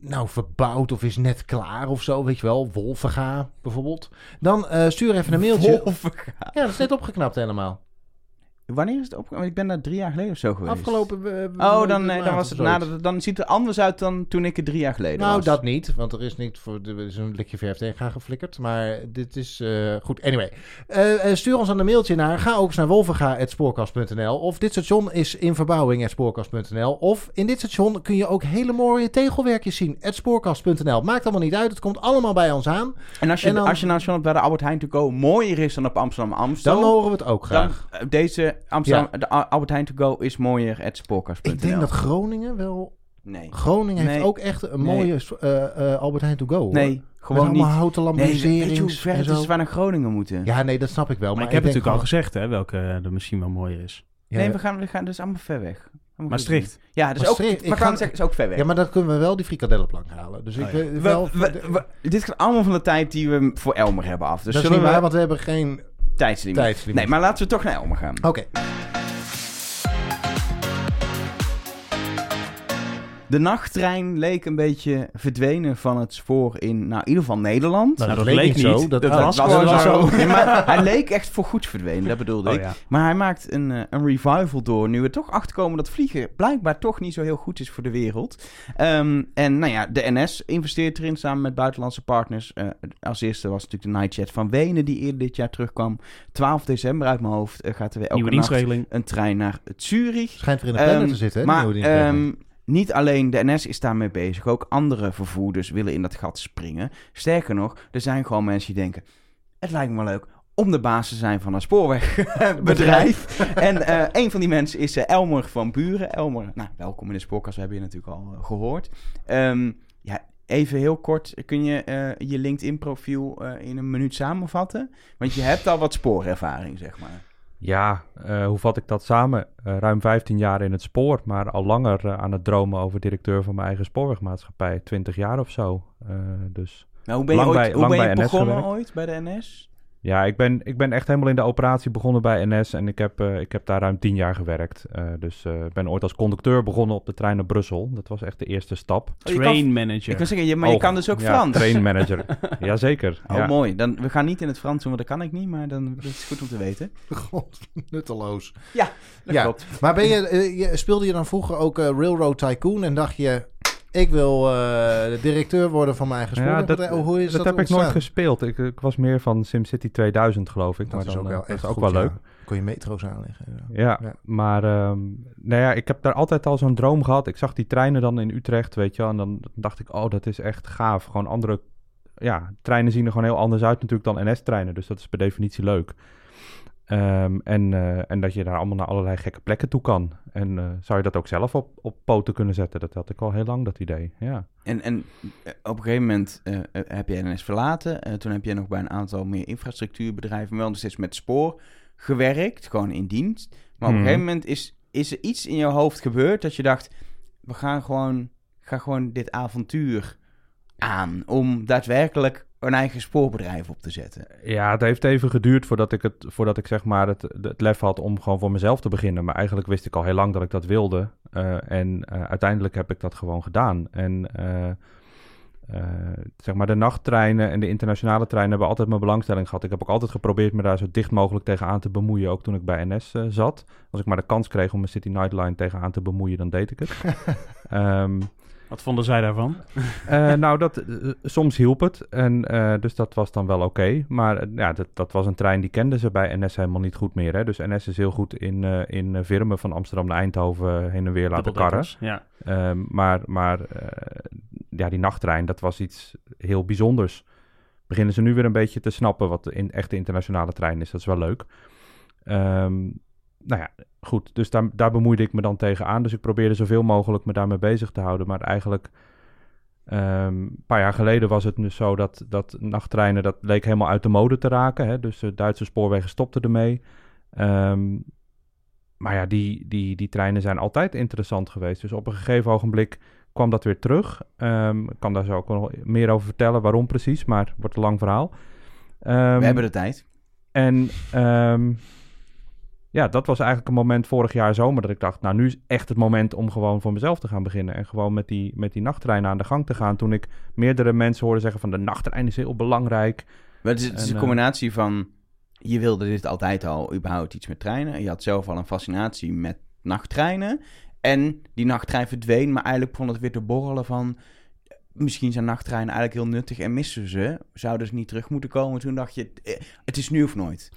nou, verbouwd of is net klaar of zo, weet je wel, Wolvenga bijvoorbeeld. Dan eh, stuur even een mailtje. Wolvenga. Ja, dat is net opgeknapt helemaal. Wanneer is het opgekomen? Ik ben daar drie jaar geleden of zo geweest. Afgelopen. eh, Oh, dan, nee, dan, was het, zoiets. nou, dan ziet het er anders uit dan toen ik er drie jaar geleden Nou, was. dat niet, want er is niet voor er is een likje verf tegen geflikkerd. Maar dit is eh, goed. Anyway, Eh, eh, stuur ons dan een mailtje naar. Ga ook eens naar wolvenga.spoorkast.nl. Of dit station is in verbouwing at spoorkast.nl. Of in dit station kun je ook hele mooie tegelwerkjes zien. spoorkast.nl. Maakt allemaal niet uit. Het komt allemaal bij ons aan. En als je, En dan- als je nou bij de Albert Heijn to go mooier is dan op Amsterdam Amstel, Dan horen we het ook dan graag. eh, deze Amsterdam, de A- Albert Heijn to go is mooier at spoorkast.nl. Ik denk dat Groningen wel... Nee. Groningen heeft ook echt een Nee. mooie eh, eh, Albert Heijn to go. hoor. Nee, Met gewoon allemaal niet. houten Nee, weet je het is wij naar Groningen moeten? Ja, nee, dat snap ik wel. Maar, Maar, ik heb denk natuurlijk al gezegd hè, welke er misschien wel mooier is. Ja, nee, we gaan, we gaan, dat is allemaal ver weg. Maastricht. Ja, dus Maastricht, ook, ik maar ga- kan zeggen, is ook ver weg. Ja, maar dan kunnen we wel die frikadellenplank halen. Dus ik Oh ja. We- wel... we- we- dit gaat allemaal van de tijd die we voor Elmer hebben af. Dus dat is zullen niet we waar, want we hebben geen tijdslimiet. tijdslimiet. Nee, maar laten we toch naar Elmer gaan. Oké. De nachttrein leek een beetje verdwenen van het spoor in, nou, in ieder geval Nederland. Nou, dat leek leek niet zo. Dat, Dat was was gewoon wel zo. maar hij leek echt voor goed verdwenen, dat bedoelde Oh ik. ja. Maar hij maakt een, eh, een revival door. Nu we toch achterkomen dat vliegen blijkbaar toch niet zo heel goed is voor de wereld. Ehm, en nou ja, de NS investeert erin samen met buitenlandse partners. Eh, als eerste was natuurlijk de Nightjet van Wenen die eerder dit jaar terugkwam. 12 december uit mijn hoofd eh, gaat er weer elke nacht een trein naar Zurich. schijnt weer in de planner Ehm, te zitten, hè? maar niet alleen de NS is daarmee bezig, ook andere vervoerders willen in dat gat springen. Sterker nog, er zijn gewoon mensen die denken: het lijkt me leuk om de baas te zijn van een spoorwegbedrijf. en eh, een van die mensen is eh, Elmer van Buren. Elmer, nou, welkom in de spoorkast, we hebben je natuurlijk al eh, gehoord. Ehm, ja, even heel kort, kun je je LinkedIn-profiel in een minuut samenvatten? Want je hebt al wat spoorervaring, zeg maar. Ja, eh, hoe vat ik dat samen? Eh, ruim 15 jaar in het spoor, maar al langer eh, aan het dromen over directeur van mijn eigen spoorwegmaatschappij. 20 jaar of zo. Dus Nou, hoe ben je, ooit, bij- hoe ben je begonnen gewerkt. ooit bij de NS? Ja, ik ben, ik ben echt helemaal in de operatie begonnen bij NS en ik heb, eh, ik heb daar ruim 10 jaar gewerkt. Eh, dus eh, ik ben ooit als conducteur begonnen op de trein naar Brussel. Dat was echt de eerste stap. Oh, kan- Train manager. Ik wil zeggen, je, maar je kan dus ook ja, Frans. Trainmanager. Jazeker. Oh, ja. mooi. Dan, we gaan niet in het Frans doen, want dat kan ik niet, maar dan, dat is goed om te weten. God, nutteloos. Dat Ja. klopt. Maar ben je, je, speelde je dan vroeger ook Railroad Tycoon en dacht je... Ik wil eh, de directeur worden van mijn eigen Ja, dat, Hoe is dat dat, heb ik nooit gespeeld. Ik, ik was meer van SimCity 2000, geloof ik. Dat maar is dan, ook eh, wel dat echt ook goed, wel ja. leuk. Kon je metro's aanleggen. Ja. Ja, Ja. maar ehm, nou ja, ik heb daar altijd al zo'n droom gehad. Ik zag die treinen dan in Utrecht, weet je. En dan dacht ik, oh, dat is echt gaaf. Gewoon andere... Ja, treinen zien er gewoon heel anders uit natuurlijk dan NS-treinen. Dus dat is per definitie leuk. Ehm, en, eh, en dat je daar allemaal naar allerlei gekke plekken toe kan. En eh, zou je dat ook zelf op, op poten kunnen zetten? Dat had ik al heel lang, dat idee. Ja. En, en eh, op een gegeven moment heb je NS verlaten. Toen heb je nog bij een aantal meer infrastructuurbedrijven, wel nog steeds met spoor gewerkt, gewoon in dienst. Maar op een Mhm. gegeven moment is, is er iets in je hoofd gebeurd dat je dacht, we gaan gewoon, ga gewoon dit avontuur aan om daadwerkelijk een eigen spoorbedrijf op te zetten. Ja, het heeft even geduurd voordat ik, het, voordat ik zeg maar het, het lef had om gewoon voor mezelf te beginnen. Maar eigenlijk wist ik al heel lang dat ik dat wilde. Eh, en eh, uiteindelijk heb ik dat gewoon gedaan. En eh, zeg maar de nachttreinen en de internationale treinen hebben altijd mijn belangstelling gehad. Ik heb ook altijd geprobeerd me daar zo dicht mogelijk tegenaan te bemoeien. Ook toen ik bij NS zat. Als ik maar de kans kreeg om mijn City Nightline tegenaan te bemoeien, dan deed ik het. Ehm Wat vonden zij daarvan? eh, nou, dat, eh, soms hielp het. En, eh, dus dat was dan wel oké. Maar ja, dat, dat was een trein die kenden ze bij NS helemaal niet goed meer. Hè? Dus NS is heel goed in, in Virmen van Amsterdam naar Eindhoven heen en weer laten karren. Ja. Ehm, maar maar ja, die nachttrein, dat was iets heel bijzonders. Beginnen ze nu weer een beetje te snappen wat de in, echte internationale trein is. Dat is wel leuk. Ehm, nou ja, goed. Dus daar, daar bemoeide ik me dan tegenaan. Dus ik probeerde zoveel mogelijk me daarmee bezig te houden. Maar eigenlijk, ehm, een paar jaar geleden was het dus zo dat, dat nachttreinen, dat leek helemaal uit de mode te raken. Hè? Dus de Duitse spoorwegen stopten ermee. Ehm, maar ja, die, die, die treinen zijn altijd interessant geweest. Dus op een gegeven ogenblik kwam dat weer terug. Ehm, ik kan daar zo ook nog meer over vertellen, waarom precies, maar het wordt een lang verhaal. We hebben de tijd. En ja, dat was eigenlijk een moment vorig jaar zomer dat ik dacht, nou nu is echt het moment om gewoon voor mezelf te gaan beginnen. En gewoon met die, met die nachttreinen aan de gang te gaan. Toen ik meerdere mensen hoorde zeggen van de nachttrein is heel belangrijk. Maar het is, het is En, een eh, combinatie van... Je wilde dit altijd al, überhaupt iets met treinen. Je had zelf al een fascinatie met nachttreinen. En die nachttrein verdween, maar eigenlijk begon het weer te borrelen van... Misschien zijn nachttreinen eigenlijk heel nuttig en missen ze. Zouden ze niet terug moeten komen? Toen dacht je, eh, het is nu of nooit.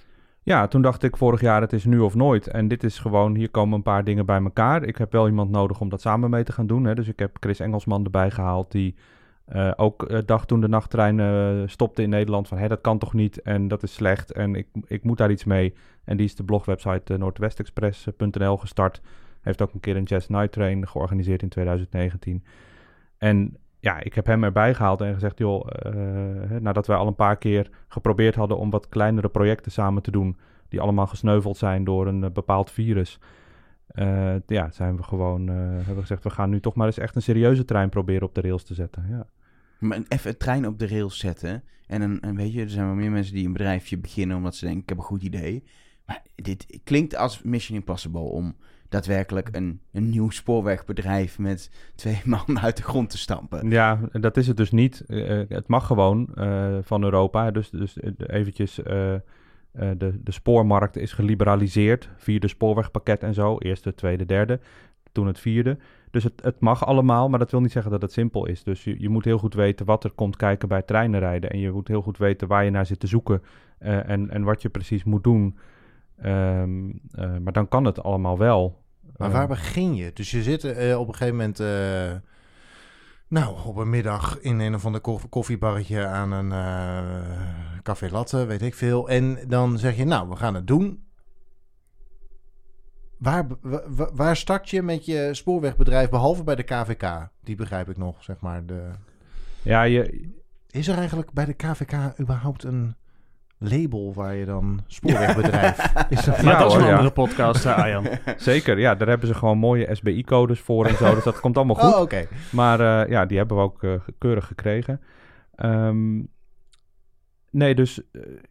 Ja, toen dacht ik vorig jaar het is nu of nooit. En dit is gewoon, hier komen een paar dingen bij elkaar. Ik heb wel iemand nodig om dat samen mee te gaan doen. Hè. Dus ik heb Chris Engelsman erbij gehaald die Eh, ook de dag toen de nachttrein eh, stopte in Nederland van... Hé, dat kan toch niet en dat is slecht en ik, ik moet daar iets mee. En die is de blogwebsite uh, noordwestexpress.nl gestart. Heeft ook een keer een Jazz Night Train georganiseerd in 2019. En ja, ik heb hem erbij gehaald en gezegd... joh, nadat wij al een paar keer geprobeerd hadden... om wat kleinere projecten samen te doen... die allemaal gesneuveld zijn door een bepaald virus... Uh, ja, zijn we gewoon, hebben we gezegd, we gaan nu toch maar eens echt een serieuze trein proberen op de rails te zetten. Ja. Maar even een trein op de rails zetten. En een, weet je, er zijn wel meer mensen die een bedrijfje beginnen omdat ze denken, ik heb een goed idee. Maar dit klinkt als Mission Impossible om daadwerkelijk een, een nieuw spoorwegbedrijf met twee man uit de grond te stampen. Ja, dat is het dus niet. Uh, het mag gewoon van Europa. Dus, dus eventjes de, de spoormarkt is geliberaliseerd. Vierde spoorwegpakket en zo. Eerste, tweede, derde. Toen het vierde. Dus het, het mag allemaal, maar dat wil niet zeggen dat het simpel is. Dus je, je moet heel goed weten wat er komt kijken bij treinen rijden. En je moet heel goed weten waar je naar zit te zoeken. En, en wat je precies moet doen. Uh, maar dan kan het allemaal wel. Maar waar begin je? Dus je zit op een gegeven moment nou, op een middag in een of ander koffiebarretje aan een uh, café latte, weet ik veel. En dan zeg je, nou, we gaan het doen. Waar, waar start je met je spoorwegbedrijf, behalve bij de KVK? Die begrijp ik nog, zeg maar. De... Ja, je... Is er eigenlijk bij de KVK überhaupt een label waar je dan spoorwegbedrijf is dat, ja, dat is een andere podcast, uh, Arjan. Zeker, ja, daar hebben ze gewoon mooie SBI-codes voor en zo, dus dat komt allemaal goed. Oh, okay. Maar uh, ja, die hebben we ook uh, keurig gekregen. Um, nee, dus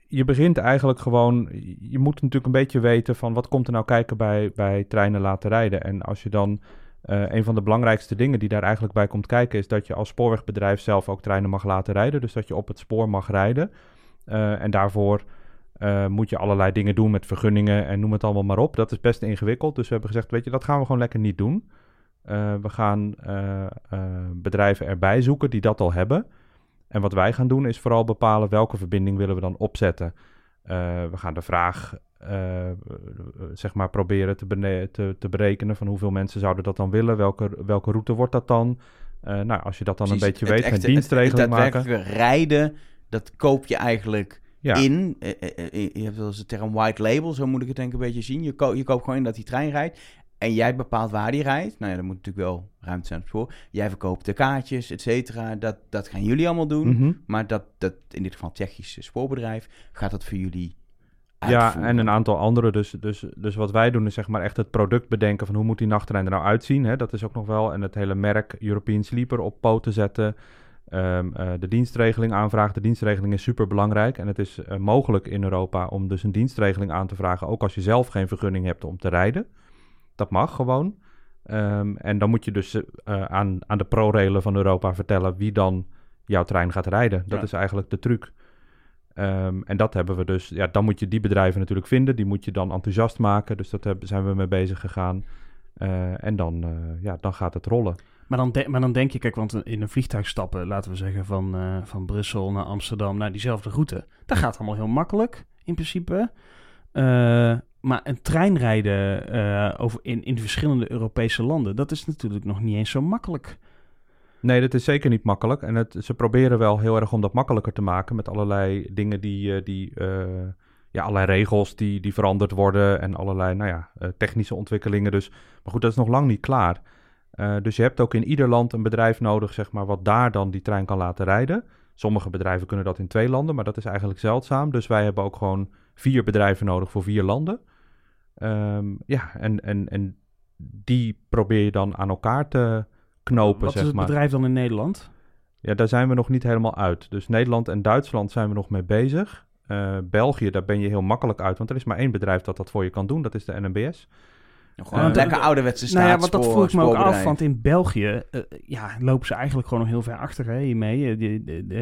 je begint eigenlijk gewoon, je moet natuurlijk een beetje weten van wat komt er nou kijken bij, bij treinen laten rijden. En als je dan, een van de belangrijkste dingen die daar eigenlijk bij komt kijken is dat je als spoorwegbedrijf zelf ook treinen mag laten rijden. Dus dat je op het spoor mag rijden. Uh, en daarvoor uh, moet je allerlei dingen doen met vergunningen en noem het allemaal maar op. Dat is best ingewikkeld. Dus we hebben gezegd, weet je, dat gaan we gewoon lekker niet doen. Uh, we gaan bedrijven erbij zoeken die dat al hebben. En wat wij gaan doen is vooral bepalen welke verbinding willen we dan opzetten. we gaan de vraag, zeg maar, proberen te, te, te, berekenen van hoeveel mensen zouden dat dan willen. Welke, welke route wordt dat dan? nou, als je dat dan Precies, een beetje weet, een dienstregeling maken. rijden dat koop je eigenlijk in. Eh, eh, eh, je hebt wel eens de term white label, zo moet ik het denk ik een beetje zien. Je, ko je koopt gewoon in dat die trein rijdt. En jij bepaalt waar die rijdt. Nou ja, dan moet natuurlijk wel ruimte zijn spoor. Jij verkoopt de kaartjes, et cetera. Dat, dat gaan jullie allemaal doen. Mhm. Maar dat, dat, in dit geval Tsjechische spoorbedrijf, gaat dat voor jullie ja, en een aantal andere. Dus, dus, dus wat wij doen is zeg maar echt het product bedenken van hoe moet die nachttrein er nou uitzien. Hè? Dat is ook nog wel. En het hele merk European Sleeper op poten zetten. Um, uh, de dienstregeling aanvragen. De dienstregeling is super belangrijk. En het is uh, mogelijk in Europa om dus een dienstregeling aan te vragen. Ook als je zelf geen vergunning hebt om te rijden. Dat mag gewoon. Um, en dan moet je dus uh, aan, aan de pro-railen van Europa vertellen wie dan jouw trein gaat rijden. Dat ja. is eigenlijk de truc. Um, en dat hebben we dus. Ja, dan moet je die bedrijven natuurlijk vinden. Die moet je dan enthousiast maken. Dus dat hebben, zijn we mee bezig gegaan. en dan, ja, dan gaat het rollen. Maar dan, maar dan denk je, kijk, want in een vliegtuig stappen, laten we zeggen van, uh, van Brussel naar Amsterdam, naar diezelfde route. Dat gaat allemaal heel makkelijk, in principe. Uh, maar een trein rijden uh, over in, in verschillende Europese landen, dat is natuurlijk nog niet eens zo makkelijk. Nee, dat is zeker niet makkelijk. En het, ze proberen wel heel erg om dat makkelijker te maken met allerlei dingen die, die ja, allerlei regels die, die veranderd worden en allerlei, nou ja, technische ontwikkelingen. Dus, maar goed, dat is nog lang niet klaar. Uh, dus je hebt ook in ieder land een bedrijf nodig, zeg maar, wat daar dan die trein kan laten rijden. Sommige bedrijven kunnen dat in twee landen, maar dat is eigenlijk zeldzaam. Dus wij hebben ook gewoon vier bedrijven nodig voor vier landen. Um, ja, en, en, en die probeer je dan aan elkaar te knopen, Wat zeg is het maar. bedrijf dan in Nederland? Ja, daar zijn we nog niet helemaal uit. Dus Nederland en Duitsland zijn we nog mee bezig. Uh, België, daar ben je heel makkelijk uit, want er is maar één bedrijf dat dat voor je kan doen. Dat is de NMBS. Gewoon een lekker ouderwetse staat. Nou ja, want dat vroeg ik me ook af, want in België uh, ja, lopen ze eigenlijk gewoon nog heel ver achter hè, hiermee. De, de, de,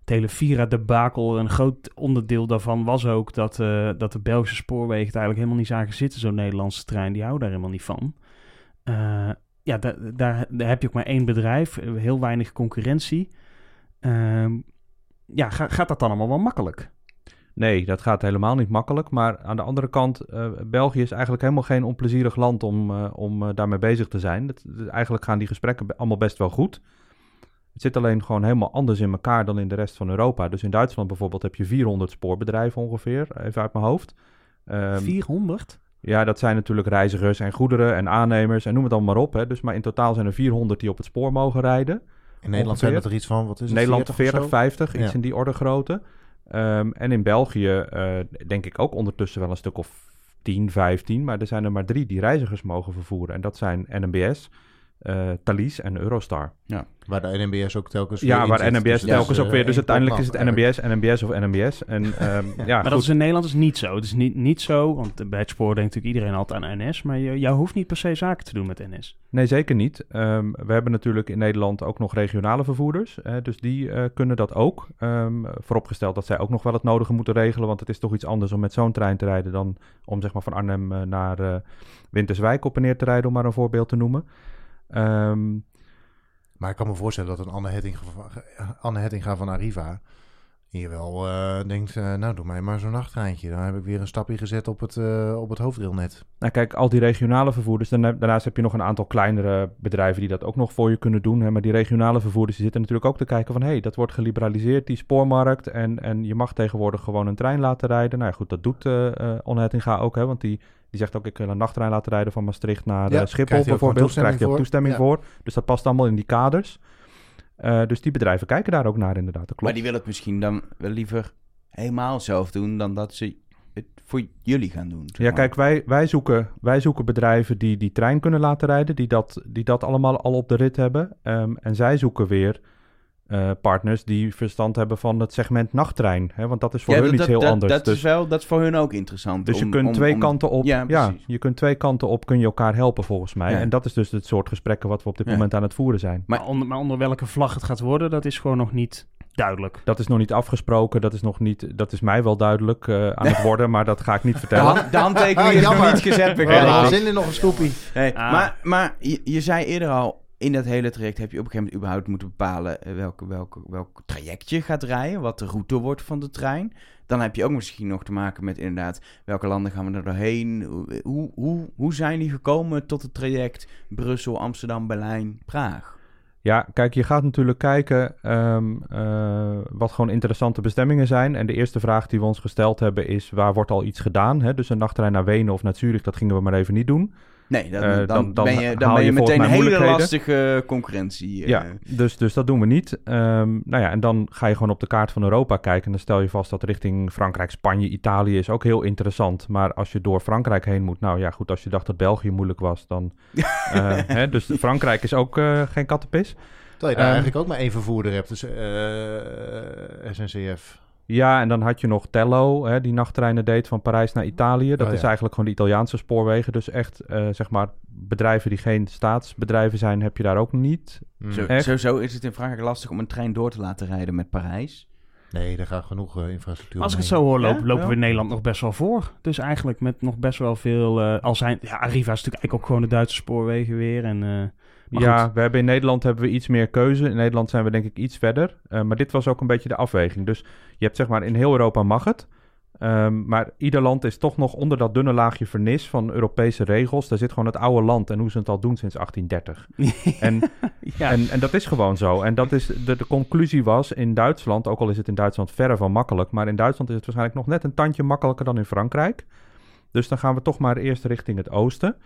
het hele Vira-debakel, een groot onderdeel daarvan was ook dat, uh, dat de Belgische spoorwegen het eigenlijk helemaal niet zagen zitten, zo'n Nederlandse trein. Die houden daar helemaal niet van. Uh, ja, daar, daar, daar, heb je ook maar één bedrijf, heel weinig concurrentie. ja, ga, gaat dat dan allemaal wel makkelijk? Nee, dat gaat helemaal niet makkelijk. Maar aan de andere kant, uh, België is eigenlijk helemaal geen onplezierig land om, uh, om uh, daarmee bezig te zijn. Dat, eigenlijk gaan die gesprekken allemaal best wel goed. Het zit alleen gewoon helemaal anders in elkaar dan in de rest van Europa. Dus in Duitsland bijvoorbeeld heb je 400 spoorbedrijven ongeveer, even uit mijn hoofd. Ehm, 400? ja, dat zijn natuurlijk reizigers en goederen en aannemers en noem het allemaal maar op. Hè. Dus maar in totaal zijn er 400 die op het spoor mogen rijden. In Nederland zijn dat er iets van, wat is het? Nederland 40 40, of zo? 50, iets Ja. in die orde grootte. Ehm, en in België eh, denk ik ook ondertussen wel een stuk of 10, 15. Maar er zijn er maar drie die reizigers mogen vervoeren. En dat zijn NMBS, eh Thalys en Eurostar. Waar de NMBS ook telkens weer Ja, in waar zit. NMBS Dus telkens is, ook weer. eh, Dus uiteindelijk is het. NMBS, NMBS of NMBS. En ehm, ja, maar dat is in Nederland is niet zo. Het is niet, niet zo, want bij het spoor denkt natuurlijk iedereen altijd aan NS. Maar je, jou hoeft niet per se zaken te doen met NS. Nee, zeker niet. Ehm, we hebben natuurlijk in Nederland ook nog regionale vervoerders. Hè, dus die eh, kunnen dat ook. Ehm, vooropgesteld dat zij ook nog wel het nodige moeten regelen. Want het is toch iets anders om met zo'n trein te rijden dan om zeg maar, van Arnhem naar eh, Winterswijk op en neer te rijden, om maar een voorbeeld te noemen. Ehm, Maar ik kan me voorstellen dat een Anne Hettinga, Anne van Arriva hier wel eh, denkt, eh, nou doe mij maar zo'n nachttreintje. Dan heb ik weer een stapje gezet op het, eh, op het hoofdrailnet. Nou, kijk, al die regionale vervoerders. daarna- Daarnaast heb je nog een aantal kleinere bedrijven die dat ook nog voor je kunnen doen. Hè, maar die regionale vervoerders die zitten natuurlijk ook te kijken van... hé, hey, dat wordt geliberaliseerd, die spoormarkt. En, en je mag tegenwoordig gewoon een trein laten rijden. Nou ja, goed, dat doet eh eh Onne Hettinga ook. Hè, want die, die zegt ook, ik wil een nachttrein laten rijden van Maastricht naar Ja, eh, Schiphol bijvoorbeeld. Krijgt hij ook toestemming voor. Dus dat past allemaal in die kaders. Eh, dus die bedrijven kijken daar ook naar inderdaad. Dat Maar die willen het misschien dan wel liever helemaal zelf doen dan dat ze het voor jullie gaan doen. zeg Ja, kijk, wij, wij, zoeken, wij zoeken bedrijven die die trein kunnen laten rijden, die dat, die dat allemaal al op de rit hebben. Ehm, en zij zoeken weer eh, partners die verstand hebben van het segment nachttrein. Hè? Want dat is voor Ja, hun dat, iets heel dat- anders. Dat, dus is wel, dat is voor hun ook interessant. dus je om- kunt om- twee om- kanten op. Ja, je kunt twee kanten op, kun je elkaar helpen volgens mij. Ja. En dat is dus het soort gesprekken wat we op dit Ja. moment aan het voeren zijn. Maar- onder, maar onder welke vlag het gaat worden, dat is gewoon nog niet duidelijk. Dat is nog niet afgesproken. Dat is nog niet. Dat is mij wel duidelijk eh, aan het worden, maar dat ga ik niet De, vertellen. hand, de handtekening is nog niet gezet, begrijp ja, zin in nog een scoopie. Nee, Ah. Maar, maar je, je zei eerder al, in dat hele traject heb je op een gegeven moment überhaupt moeten bepalen eh, welke, welk traject je gaat rijden, wat de route wordt van de trein. Dan heb je ook misschien nog te maken met inderdaad, welke landen gaan we er doorheen? Hoe, hoe, hoe, hoe zijn die gekomen tot het traject Brussel, Amsterdam, Berlijn, Praag? Ja, kijk, je gaat natuurlijk kijken ehm, eh, wat gewoon interessante bestemmingen zijn. En de eerste vraag die we ons gesteld hebben is, waar wordt al iets gedaan? Hè? Dus een nachttrein naar Wenen of naar Zurich, dat gingen we maar even niet doen. Nee, dan, Eh, dan, dan- dan ben je, dan haal ben je meteen een hele lastige concurrentie. eh. Ja, dus, dus dat doen we niet. Ehm, nou ja, en dan ga je gewoon op de kaart van Europa kijken. En dan stel je vast dat richting Frankrijk, Spanje, Italië is ook heel interessant. Maar als je door Frankrijk heen moet, nou ja, goed, als je dacht dat België moeilijk was, dan... eh, hè, dus Frankrijk is ook eh, geen kattenpis. Terwijl je daar Ehm, eigenlijk ook maar één vervoerder hebt. Dus eh SNCF. Ja, en dan had je nog Tello, hè, die nachttreinen deed van Parijs naar Italië. Dat Oh, is eigenlijk gewoon de Italiaanse spoorwegen. Dus echt, eh, zeg maar, bedrijven die geen staatsbedrijven zijn, heb je daar ook niet. Hmm. Zo, sowieso is het in Frankrijk lastig om een trein door te laten rijden met Parijs. Nee, daar gaat genoeg eh, infrastructuur Als ik het zo hoor, lopen, Ja, lopen ja. we in Nederland nog best wel voor. Dus eigenlijk met nog best wel veel... eh, al zijn, ja, Arriva is natuurlijk eigenlijk ook gewoon de Duitse spoorwegen weer. En, eh, maar ja, goed. we hebben in Nederland hebben we iets meer keuze. In Nederland zijn we denk ik iets verder. Eh, maar dit was ook een beetje de afweging. Dus je hebt zeg maar, in heel Europa mag het. Ehm, maar ieder land is toch nog onder dat dunne laagje vernis van Europese regels. Daar zit gewoon het oude land en hoe ze het al doen sinds 1830. En ja, En, en dat is gewoon zo. En dat is de, de conclusie was in Duitsland, ook al is het in Duitsland verre van makkelijk, maar in Duitsland is het waarschijnlijk nog net een tandje makkelijker dan in Frankrijk. Dus dan gaan we toch maar eerst richting het oosten.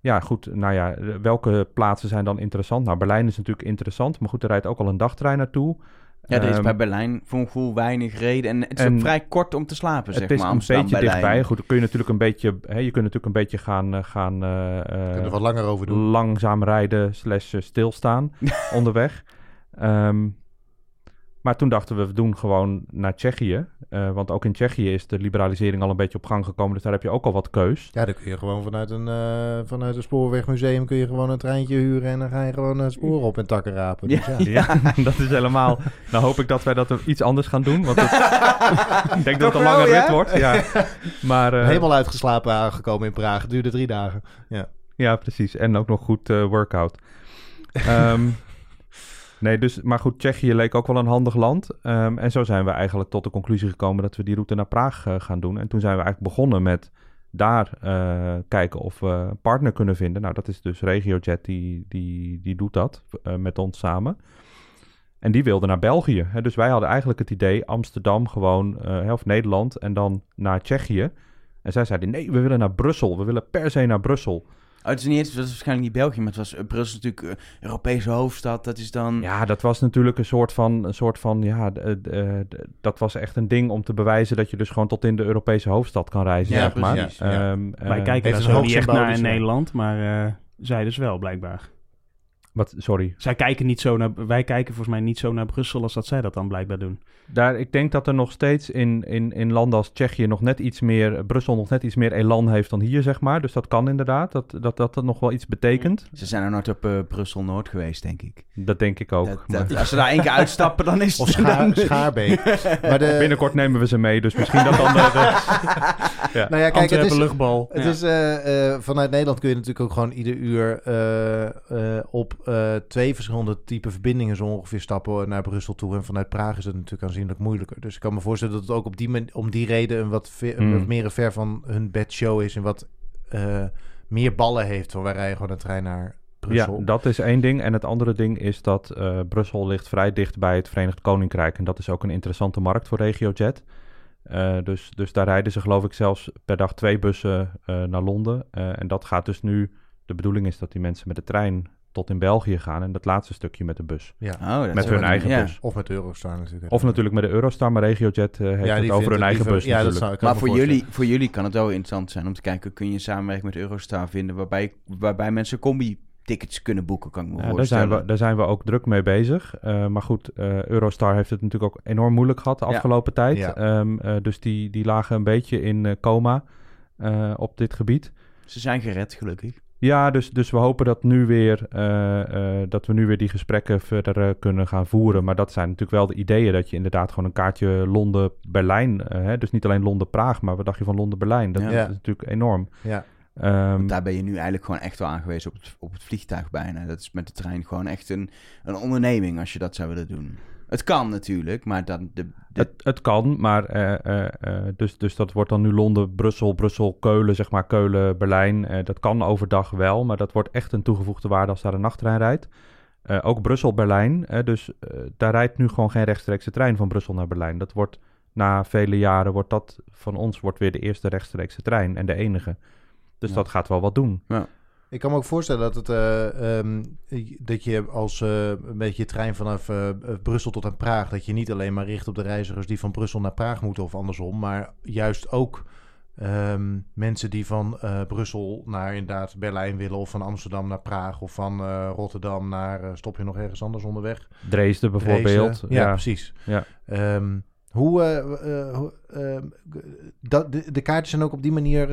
Ja, goed. Nou ja, welke plaatsen zijn dan interessant? Nou, Berlijn is natuurlijk interessant, maar goed, er rijdt ook al een dagtrein naartoe. Ja, er is Ehm, bij Berlijn voor een gevoel weinig reden. En het is en ook vrij kort om te slapen, zeg het is maar. een Amsterdam, beetje Berlijn. dichtbij. Goed, dan kun je natuurlijk een beetje, hè, je kunt natuurlijk een beetje gaan, eh, gaan eh, eh, er wat langer over doen. langzaam rijden slash eh, stilstaan onderweg. Ehm, maar toen dachten we, we doen gewoon naar Tsjechië. Eh, want ook in Tsjechië is de liberalisering al een beetje op gang gekomen. Dus daar heb je ook al wat keus. Ja, dan kun je gewoon vanuit een, eh, vanuit een spoorwegmuseum kun je gewoon een treintje huren en dan ga je gewoon het spoor op en takken rapen. Dus ja. Ja, dat is helemaal... Nou hoop ik dat wij dat iets anders gaan doen. Want het- ik denk dat het een lange ja? rit wordt. Ja. Maar, eh, Helemaal uitgeslapen aangekomen in Praag. Het duurde drie dagen. Ja, precies. En ook nog goed workout. Ehm, nee, dus, maar goed, Tsjechië leek ook wel een handig land. Ehm, en zo zijn we eigenlijk tot de conclusie gekomen dat we die route naar Praag eh, gaan doen. En toen zijn we eigenlijk begonnen met daar eh, kijken of we een partner kunnen vinden. Nou, dat is dus RegioJet, die, die, die doet dat eh, met ons samen. En die wilden naar België. Hè? Dus wij hadden eigenlijk het idee Amsterdam gewoon, hè, of Nederland, en dan naar Tsjechië. En zij zeiden, nee, we willen naar Brussel. We willen per se naar Brussel. Oh, het is niet eens, dat is waarschijnlijk niet België, maar het was eh, Brussel natuurlijk eh, Europese hoofdstad. Dat is dan... Ja, dat was natuurlijk een soort van, een soort van ja, eh, dat was echt een ding om te bewijzen dat je dus gewoon tot in de Europese hoofdstad kan reizen, Ja, zeg maar. precies, ja. Ehm, Wij eh, kijken daar een zo niet echt naar in. Nederland, maar eh, zij dus wel, blijkbaar. Wat, sorry. Zij kijken niet zo naar, wij kijken volgens mij niet zo naar Brussel als dat zij dat dan blijkbaar doen. Daar, ik denk dat er nog steeds in, in, in landen als Tsjechië nog net iets meer, Brussel nog net iets meer elan heeft dan hier, zeg maar. Dus dat kan inderdaad, dat dat, dat, dat nog wel iets betekent. Ze zijn er nooit op eh, Brussel-Noord geweest, denk ik. Dat denk ik ook. Dat- maar dat- als ze daar één keer uitstappen, dan is het... Of Schaar, Schaarbeek. Maar de, Binnenkort nemen we ze mee, dus misschien dat dan... de- de- nou ja, kijk, het is, luchtbal. Het Ja. is, eh, eh, vanuit Nederland kun je natuurlijk ook gewoon ieder uur eh, eh, op eh, twee verschillende type verbindingen zo ongeveer stappen naar Brussel toe. En vanuit Praag is het natuurlijk aanzienlijk moeilijker. Dus ik kan me voorstellen dat het ook op die om die reden een wat, ve- een Mm. wat meer ver van hun bedshow is. En wat eh, meer ballen heeft. Want wij rijden gewoon een trein naar Brussel. Ja, dat is één ding. En het andere ding is dat eh, Brussel ligt vrij dicht bij het Verenigd Koninkrijk. En dat is ook een interessante markt voor RegioJet. Eh, dus, dus daar rijden ze geloof ik zelfs per dag twee bussen naar Londen. En dat gaat dus nu... De bedoeling is dat die mensen met de trein tot in België gaan. En dat laatste stukje met de bus. Ja. Oh, dat Met hun eigen ja. bus. Of met Eurostar natuurlijk. Of natuurlijk met de Eurostar, maar RegioJet eh, heeft Ja, het over hun eigen bus Ja, dat zou Maar voor jullie, voor jullie kan het wel interessant zijn om te kijken... kun je samenwerking met Eurostar vinden... waarbij, waarbij mensen combi-tickets kunnen boeken, kan ik me Ja, daar, voorstellen. zijn we, daar zijn we ook druk mee bezig. Eh, maar goed, eh, Eurostar heeft het natuurlijk ook enorm moeilijk gehad de Ja. afgelopen tijd. Ja. Ehm, eh, dus die, die lagen een beetje in coma eh, op dit gebied. Ze zijn gered, gelukkig. Ja, dus, dus we hopen dat, nu weer, eh, eh, dat we nu weer die gesprekken verder eh, kunnen gaan voeren. Maar dat zijn natuurlijk wel de ideeën dat je inderdaad gewoon een kaartje Londen-Berlijn... hè, dus niet alleen Londen-Praag, maar wat dacht je van Londen-Berlijn? Dat, Ja. dat is natuurlijk enorm. Ja. Ehm, daar ben je nu eigenlijk gewoon echt wel aangewezen op het, op het vliegtuig bijna. Dat is met de trein gewoon echt een, een onderneming als je dat zou willen doen. Het kan natuurlijk, maar dan de, de, Het, het kan, maar eh, eh, eh, dus, dus dat wordt dan nu Londen, Brussel, Brussel, Keulen, zeg maar Keulen, Berlijn. Dat kan overdag wel, maar dat wordt echt een toegevoegde waarde als daar een nachttrein rijdt. Ook Brussel, Berlijn. dus daar rijdt nu gewoon geen rechtstreekse trein van Brussel naar Berlijn. Dat wordt na vele jaren wordt dat van ons wordt weer de eerste rechtstreekse trein en de enige. Dus Ja. dat gaat wel wat doen. Ik kan me ook voorstellen dat, het, eh, ehm, dat je als eh, een beetje trein vanaf eh, Brussel tot aan Praag... dat je niet alleen maar richt op de reizigers die van Brussel naar Praag moeten of andersom... maar juist ook ehm, mensen die van Brussel naar inderdaad Berlijn willen... of van Amsterdam naar Praag of van Rotterdam naar... stop je nog ergens anders onderweg? Dresden bijvoorbeeld. Dresden. Ja, precies. Ja. Ehm, hoe, hoe, dat, de, de kaartjes zijn ook op die manier,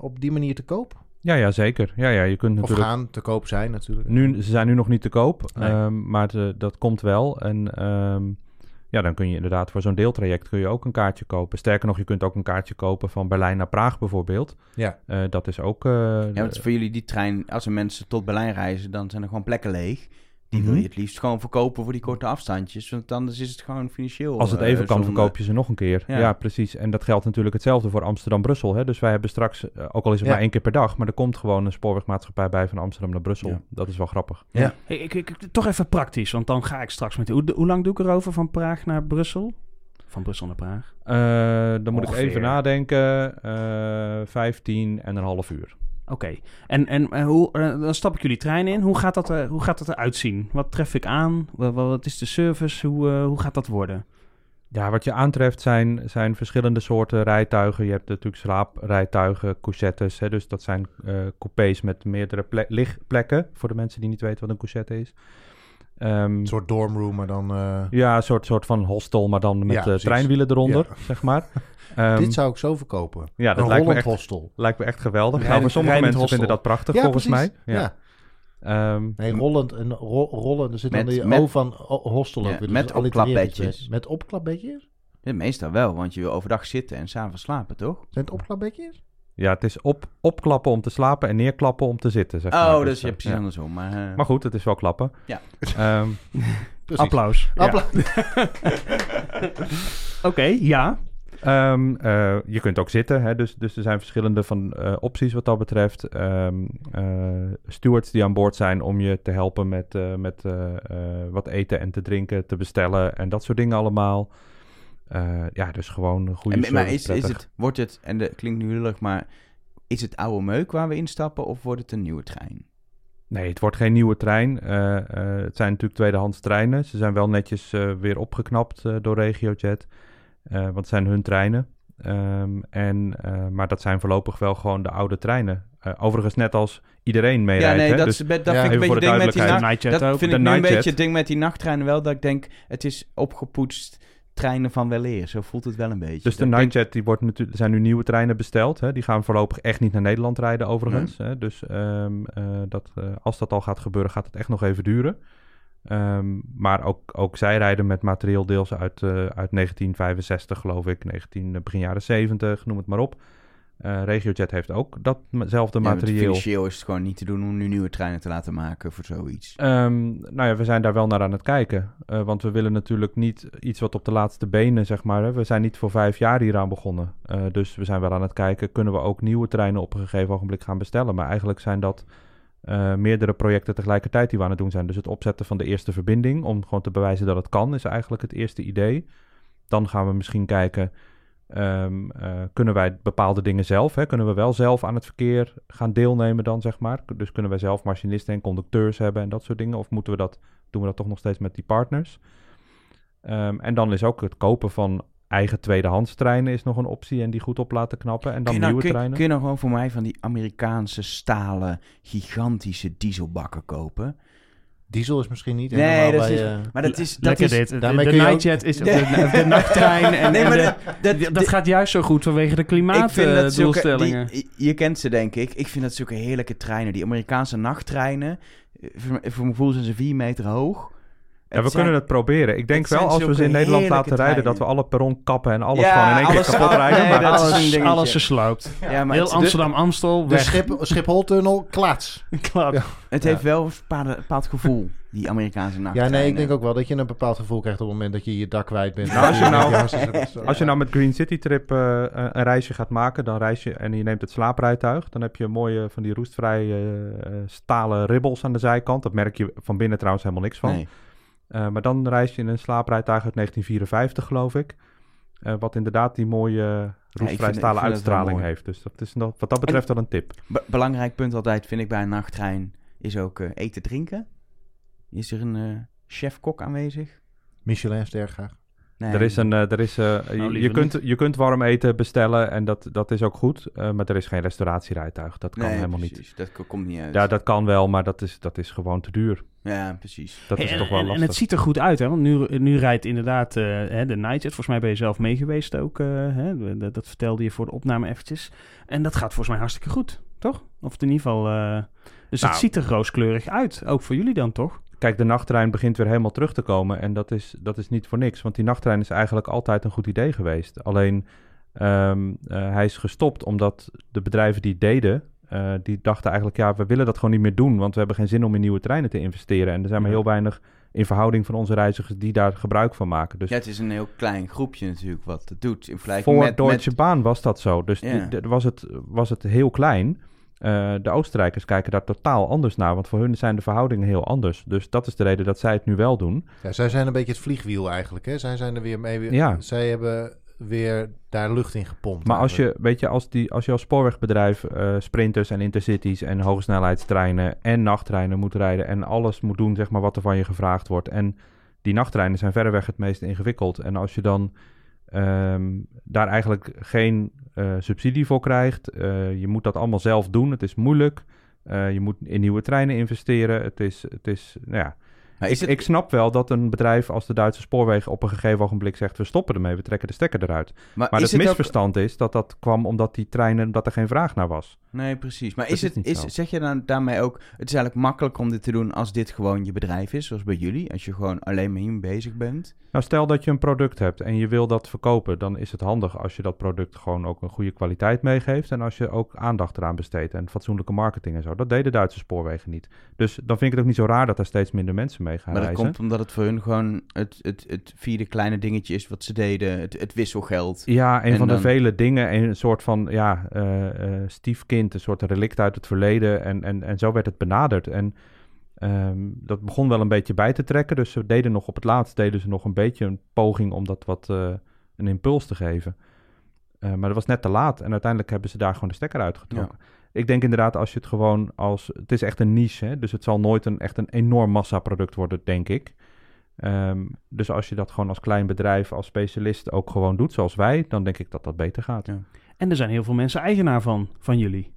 op die manier te koop? Ja, ja, zeker. Ja, ja, je kunt Of natuurlijk... gaan te koop zijn natuurlijk. Nu, ze zijn nu nog niet te koop, Nee. ehm, maar dat komt wel. En ehm, ja, dan kun je inderdaad voor zo'n deeltraject kun je ook een kaartje kopen. Sterker nog, je kunt ook een kaartje kopen van Berlijn naar Praag bijvoorbeeld. Ja. Eh, dat is ook... eh, ja, want voor jullie die trein, als er mensen tot Berlijn reizen, dan zijn er gewoon plekken leeg. Die wil Mhm. je het liefst gewoon verkopen voor die korte afstandjes. Want anders is het gewoon financieel. als het eh, even kan, zonde. verkoop je ze nog een keer. Ja. Ja. precies. En dat geldt natuurlijk hetzelfde voor Amsterdam-Brussel. hè. Dus wij hebben straks, eh, ook al is het Ja. maar één keer per dag... maar er komt gewoon een spoorwegmaatschappij bij van Amsterdam naar Brussel. Ja. Dat is wel grappig. Ja. Hey, ik, ik, toch even praktisch, want dan ga ik straks met... Hoe, hoe lang doe ik erover van Praag naar Brussel? Van Brussel naar Praag. Eh, dan moet ik even nadenken. Eh 15 en een half uur. Oké. En, en eh, hoe, eh, dan stap ik jullie trein in. Hoe gaat dat, er, hoe gaat dat eruit zien? Wat tref ik aan? Wat, wat is de service? Hoe, eh, hoe gaat dat worden? Ja, wat je aantreft zijn, zijn verschillende soorten rijtuigen. Je hebt natuurlijk slaaprijtuigen, couchettes. Hè, dus dat zijn eh coupés met meerdere ple- ligplekken. Voor de mensen die niet weten wat een couchette is. Ehm, Een soort dormroom, maar dan... eh, ja, een soort, soort van hostel, maar dan met Ja, eh, treinwielen eronder, Ja. zeg maar. Ehm, dit zou ik zo verkopen. ja, dat een lijkt me, echt, hostel. lijkt me echt geweldig. Nou, voor sommige mensen vinden dat prachtig, Ja, volgens precies. mij. Ja. Ehm, Nee, rollend, en ro- rollen. Er zit Met- dan die met- O van hostel ook Ja, weer. met Dus opklapbedjes. Met opklapbedjes? Ja, meestal wel, want je wil overdag zitten en s'avonds slapen, toch? Zijn het opklapbedjes? Ja, het is op, opklappen om te slapen en neerklappen om te zitten, zeg maar. Oh, Dus, ja, eh, precies ja. andersom. Maar, eh, Maar goed, het is wel klappen. Ja. Ehm, Precies. Applaus. Appla- Oké, ja. Ehm, eh, je kunt ook zitten, hè, dus, dus er zijn verschillende van, eh, opties wat dat betreft. Ehm, eh, stewards die aan boord zijn om je te helpen met, eh, met eh, eh, wat eten en te drinken, te bestellen en dat soort dingen allemaal. Eh, ja, dus gewoon een goede En, maar service, is, is prettig. het, wordt het, en dat klinkt nu lullig, maar is het oude meuk waar we instappen of wordt het een nieuwe trein? Nee, het wordt geen nieuwe trein. Eh, eh, het zijn natuurlijk tweedehands treinen. Ze zijn wel netjes eh, weer opgeknapt eh, door RegioJet. eh want het zijn hun treinen. Ehm, en, eh, maar dat zijn voorlopig wel gewoon de oude treinen. Eh, overigens net als iedereen meerijdt. ja, nee, hè? dat, Dus dat ja, vind ik een beetje ding met die nacht. Dat ook. vind De ik nu een beetje het ding met die nachttreinen wel, dat ik denk, het is opgepoetst treinen van weleer. Zo voelt het wel een beetje. Dus de Dat denk- Nightjet, die wordt natuurlijk, er zijn nu nieuwe treinen besteld. Hè? Die gaan voorlopig echt niet naar Nederland rijden, overigens. Hè? Dus ehm, eh, dat, eh, als dat al gaat gebeuren, gaat het echt nog even duren. Ehm, maar ook, ook zij rijden met materieel deels uit, eh, uit 1965, geloof ik. 19, eh, begin jaren 70, noem het maar op. Eh RegioJet heeft ook datzelfde Ja, materieel. Financieel is het gewoon niet te doen om nu nieuwe treinen te laten maken voor zoiets. Ehm, nou ja, we zijn daar wel naar aan het kijken. Eh, want we willen natuurlijk niet iets wat op de laatste benen, zeg maar. Hè. We zijn niet voor vijf jaar hieraan begonnen. Eh, dus we zijn wel aan het kijken, kunnen we ook nieuwe treinen op een gegeven ogenblik gaan bestellen. Maar eigenlijk zijn dat meerdere projecten tegelijkertijd die we aan het doen zijn. Dus het opzetten van de eerste verbinding, om gewoon te bewijzen dat het kan, is eigenlijk het eerste idee. Dan gaan we misschien kijken, ehm, eh, kunnen wij bepaalde dingen zelf? Hè? Kunnen we wel zelf aan het verkeer gaan deelnemen dan, zeg maar? Dus kunnen wij zelf machinisten en conducteurs hebben en dat soort dingen? Of moeten we dat, doen we dat toch nog steeds met die partners? Ehm, en dan is ook het kopen van eigen tweedehands treinen is nog een optie en die goed op laten knappen. En dan nou, nieuwe kun, treinen. kun je nou gewoon voor mij van die Amerikaanse stalen gigantische dieselbakken kopen? Diesel is misschien niet Nee, helemaal dat bij... is- eh, Maar dat is... Dat Lekker is dit. De, daarmee de kun je ook- Nightjet is de, Nee. de, de nachttrein. En, Nee, en maar de- dat, dat gaat juist zo goed vanwege de ik vind dat zulke, klimaatdoelstellingen. die, je kent ze denk ik. Ik vind dat zulke heerlijke treinen. Die Amerikaanse nachttreinen. eh, Voor, voor mijn gevoel zijn ze vier meter hoog. Ja, we zijn- kunnen het proberen. Ik denk het wel, als we ze in Nederland laten rijden, dat we alle perron kappen en alles Ja, gewoon in één alles- keer kapot rijden. nee, maar dat is een alles, alles versloopt. Ja, maar Heel Amsterdam-Amstel, de. Schip, Schipholtunnel, klaats. Klaar. Ja. het heeft wel een bepaald, bepaald gevoel, die Amerikaanse Ja, nachttreinen. nee, ik denk ook wel dat je een bepaald gevoel krijgt op het moment dat je je dak kwijt bent. Nou, als je nou- Ja, Als je nou met Green City Trip eh, een een reisje gaat maken, dan reis je en je neemt het slaaprijtuig. Dan heb je mooie van die roestvrije eh, eh, stalen ribbels aan de zijkant. Dat merk je van binnen trouwens helemaal niks van. Nee. Eh, maar dan reis je in een slaaprijtuig uit 1954, geloof ik. Eh, wat inderdaad die mooie roestvrij ik vind stalen het wel uitstraling heeft. Dus dat is nog- wat dat betreft wel een tip. Be- belangrijk punt altijd vind ik bij een nachttrein is ook eh, eten drinken. Is er een eh, chef-kok aanwezig? Michelin-ster graag. Nee. Er is een, eh, er is, eh, je- je, Nou, liever kunt, je kunt warm eten bestellen en dat, dat is ook goed. eh, maar er is geen restauratierijtuig. Dat kan Nee, helemaal niet. precies. Dat ko- komt niet uit. Ja, dat kan wel, maar dat is, dat is gewoon te duur. Ja, precies. Dat Hey, is en, toch wel lastig. en het ziet er goed uit, hè? Want nu, nu rijdt inderdaad eh, hè, de Nightjet. Volgens mij ben je zelf mee geweest ook. eh, hè? Dat, dat vertelde je voor de opname eventjes. En dat gaat volgens mij hartstikke goed, toch? Of in ieder geval... eh, dus Nou. het ziet er rooskleurig uit. Ook voor jullie dan, toch? Kijk, de nachttrein begint weer helemaal terug te komen. En dat is, dat is niet voor niks. Want die nachttrein is eigenlijk altijd een goed idee geweest. Alleen ehm, eh, hij is gestopt omdat de bedrijven die het deden... eh, die dachten eigenlijk, ja, we willen dat gewoon niet meer doen. Want we hebben geen zin om in nieuwe treinen te investeren. En er zijn maar heel weinig in verhouding van onze reizigers die daar gebruik van maken. Dus Ja, het is een heel klein groepje natuurlijk wat het doet. In vergelijking voor met, Deutsche met- Bahn was dat zo. Dus Ja. die- was, het, was het heel klein. Eh, de Oostenrijkers kijken daar totaal anders naar. Want voor hun zijn de verhoudingen heel anders. Dus dat is de reden dat zij het nu wel doen. Ja, zij zijn een beetje het vliegwiel eigenlijk. Hè? Zij zijn er weer mee. Weer, Ja. Zij hebben weer daar lucht in gepompt. Maar als je, weet je, als, die, als je als spoorwegbedrijf eh, sprinters en intercities en hogesnelheidstreinen en nachttreinen moet rijden en alles moet doen, zeg maar, wat er van je gevraagd wordt. En die nachttreinen zijn verreweg het meest ingewikkeld. En als je dan ehm, daar eigenlijk geen eh, subsidie voor krijgt, eh, je moet dat allemaal zelf doen. Het is moeilijk. Eh, je moet in nieuwe treinen investeren. Het is, het is nou ja, Is het, ik snap wel dat een bedrijf als de Duitse spoorwegen op een gegeven ogenblik zegt: we stoppen ermee, we trekken de stekker eruit. maar het ook- misverstand is dat dat kwam omdat die treinen, dat er geen vraag naar was. Nee, precies. Maar Dat is het, is, zeg je dan daarmee ook, het is eigenlijk makkelijk om dit te doen als dit gewoon je bedrijf is, zoals bij jullie, als je gewoon alleen maar hiermee bezig bent? Nou, stel dat je een product hebt en je wil dat verkopen, dan is het handig als je dat product gewoon ook een goede kwaliteit meegeeft en als je ook aandacht eraan besteedt en fatsoenlijke marketing en zo. Dat deden Duitse spoorwegen niet. Dus dan vind ik het ook niet zo raar dat er steeds minder mensen mee gaan Maar dat reizen. komt omdat het voor hun gewoon het, het, het vierde kleine dingetje is wat ze deden. Het, het wisselgeld. Ja, een En van de vele dingen, een soort van ja, eh, eh, stiefkind, een soort relict uit het verleden. En, en, en zo werd het benaderd. En ehm, dat begon wel een beetje bij te trekken. Dus ze deden nog op het laatst deden ze nog een beetje een poging om dat wat eh, een impuls te geven. Maar dat was net te laat. En uiteindelijk hebben ze daar gewoon de stekker uitgetrokken. Ik denk inderdaad, als je het gewoon als. Het is echt een niche, hè? dus het zal nooit een, echt een enorm massaproduct worden, denk ik. Ehm, dus als je dat gewoon als klein bedrijf, als specialist ook gewoon doet, zoals wij, dan denk ik dat dat beter gaat. Ja. En er zijn heel veel mensen eigenaar van, van jullie.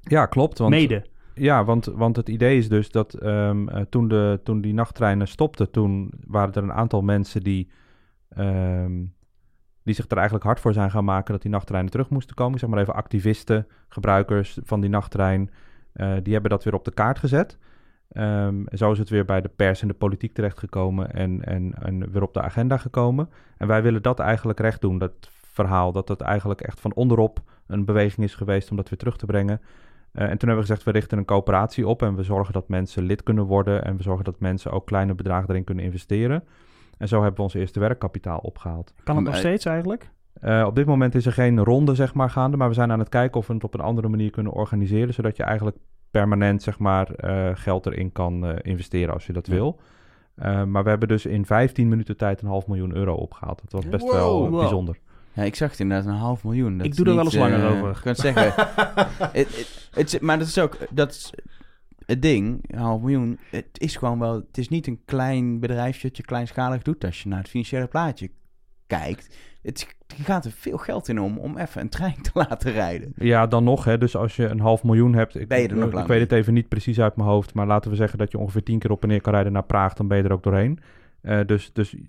Ja, klopt. Want, Mede. Ja, want, want het idee is dus dat ehm, eh, toen, de, toen die nachttreinen stopten, toen waren er een aantal mensen die, ehm, die zich er eigenlijk hard voor zijn gaan maken dat die nachttreinen terug moesten komen. Zeg maar even activisten, gebruikers van die nachttrein, eh, die hebben dat weer op de kaart gezet. En zo is het weer bij de pers en de politiek terechtgekomen en, en, en weer op de agenda gekomen. En wij willen dat eigenlijk recht doen, dat verhaal, dat het eigenlijk echt van onderop een beweging is geweest om dat weer terug te brengen. Eh, en toen hebben we gezegd, we richten een coöperatie op en we zorgen dat mensen lid kunnen worden en we zorgen dat mensen ook kleine bedragen erin kunnen investeren. En zo hebben we ons eerste werkkapitaal opgehaald. Kan het nog steeds eigenlijk? Eh, op dit moment is er geen ronde zeg maar, gaande, maar we zijn aan het kijken of we het op een andere manier kunnen organiseren, zodat je eigenlijk permanent zeg maar, eh, geld erin kan eh, investeren als je dat Ja. wil. Eh, maar we hebben dus in 15 minuten tijd een half miljoen euro opgehaald. Dat was best wel Wow. Wow. bijzonder. Ja, ik zag het inderdaad een half miljoen. Dat Ik doe er wel eens langer over. Ik kan het zeggen. het, het, het is- maar dat is ook... Dat is het ding, een half miljoen. Het is gewoon wel... Het is niet een klein bedrijfje dat je kleinschalig doet als je naar het financiële plaatje kijkt. Het, gaat er veel geld in om om even een trein te laten rijden. Ja, dan nog. Hè, dus als je een half miljoen hebt. Ik, Ben je er nog ik lang weet het even niet precies uit mijn hoofd. Maar laten we zeggen dat je ongeveer tien keer op en neer kan rijden naar Praag. Dan ben je er ook doorheen. Eh, dus dus eh,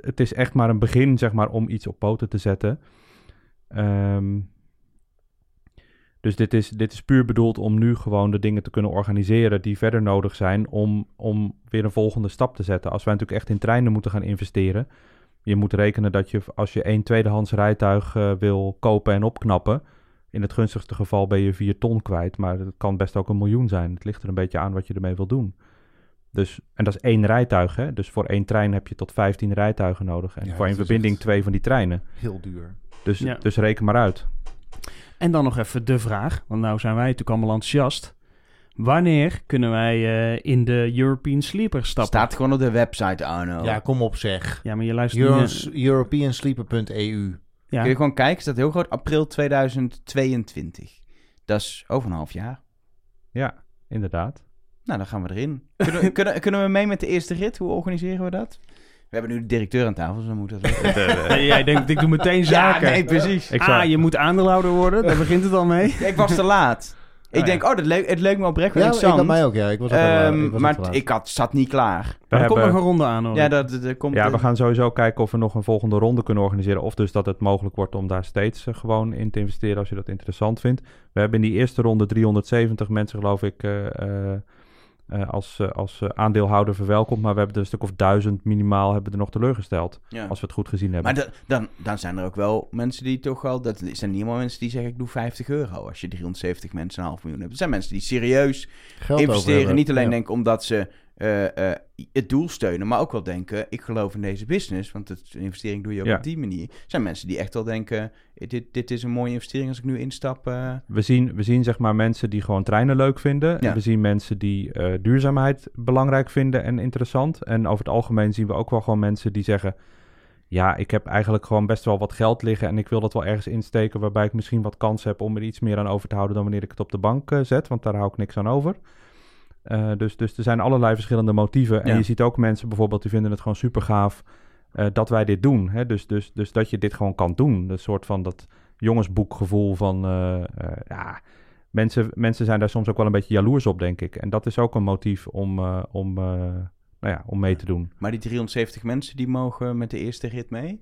het is echt maar een begin, zeg maar, om iets op poten te zetten. Ehm, dus dit is, dit is puur bedoeld om nu gewoon de dingen te kunnen organiseren die verder nodig zijn om, om weer een volgende stap te zetten. Als wij natuurlijk echt in treinen moeten gaan investeren. Je moet rekenen dat je als je één tweedehands rijtuig eh, wil kopen en opknappen. In het gunstigste geval ben je 4 ton kwijt, maar het kan best ook een miljoen zijn. Het ligt er een beetje aan wat je ermee wil doen. Dus, en dat is één rijtuig, hè? Dus voor één trein heb je tot 15 rijtuigen nodig. En Ja, voor één verbinding twee van die treinen. Heel duur. Dus, Ja. dus reken maar uit. En dan nog even de vraag, want nou zijn wij natuurlijk allemaal enthousiast. Wanneer kunnen wij eh, in de European Sleeper stappen? Staat gewoon op de website, Arno. Ja, kom op zeg. Ja, maar je luistert Euros, niet... Europeansleeper.eu. Ja. Kun je gewoon kijken, staat heel groot. April 2022. Dat is over een half jaar. Ja, inderdaad. Nou, dan gaan we erin. Kunnen, we- kunnen, kunnen we mee met de eerste rit? Hoe organiseren we dat? We hebben nu de directeur aan tafel, dus dan moet dat. Nee, jij denkt, ik doe meteen zaken. Ja, nee, precies. Ik Ah, je moet aandeelhouder worden, daar begint het al mee. Ik was te laat. Ik ja. denk, oh, dat leuk, het leek me oprecht wel Ja, ik interessant. mij ook, ja. Ik was ook eh, Ehm, ik was ook maar ik had, zat niet klaar. We Maar er komt nog een ronde aan hoor. Ja, dat, dat, dat komt... Ja, we gaan sowieso kijken of we nog een volgende ronde kunnen organiseren. Of dus dat het mogelijk wordt om daar steeds eh, gewoon in te investeren als je dat interessant vindt. We hebben in die eerste ronde 370 mensen, geloof ik, eh, eh, eh, als, eh, als eh, aandeelhouder verwelkomd. Maar we hebben er een stuk of duizend minimaal hebben er nog teleurgesteld. ja. Als we het goed gezien hebben. Maar da- dan, dan zijn er ook wel mensen die toch wel... Dat zijn niet allemaal mensen die zeggen, ik doe 50 euro als je 370 mensen een half miljoen hebt. Er zijn mensen die serieus Geld investeren. Niet alleen Ja. denken omdat ze eh, eh, het doel steunen, maar ook wel denken, ik geloof in deze business. Want het, een investering doe je ook Ja. op die manier. Er zijn mensen die echt wel denken, dit, dit is een mooie investering als ik nu instap. eh. We zien, we zien zeg maar mensen die gewoon treinen leuk vinden. Ja. En we zien mensen die eh, duurzaamheid belangrijk vinden en interessant. En over het algemeen zien we ook wel gewoon mensen die zeggen... Ja, ik heb eigenlijk gewoon best wel wat geld liggen en ik wil dat wel ergens insteken... waarbij ik misschien wat kans heb om er iets meer aan over te houden... dan wanneer ik het op de bank eh, zet, want daar hou ik niks aan over. Eh, dus, dus er zijn allerlei verschillende motieven. En Ja. je ziet ook mensen bijvoorbeeld die vinden het gewoon super gaaf... eh, dat wij dit doen. Hè? Dus, dus, dus dat je dit gewoon kan doen. Een soort van dat jongensboekgevoel van... eh, ja, mensen, mensen zijn daar soms ook wel een beetje jaloers op, denk ik. En dat is ook een motief om, om, nou ja, om mee te doen. Maar die 370 mensen, die mogen met de eerste rit mee?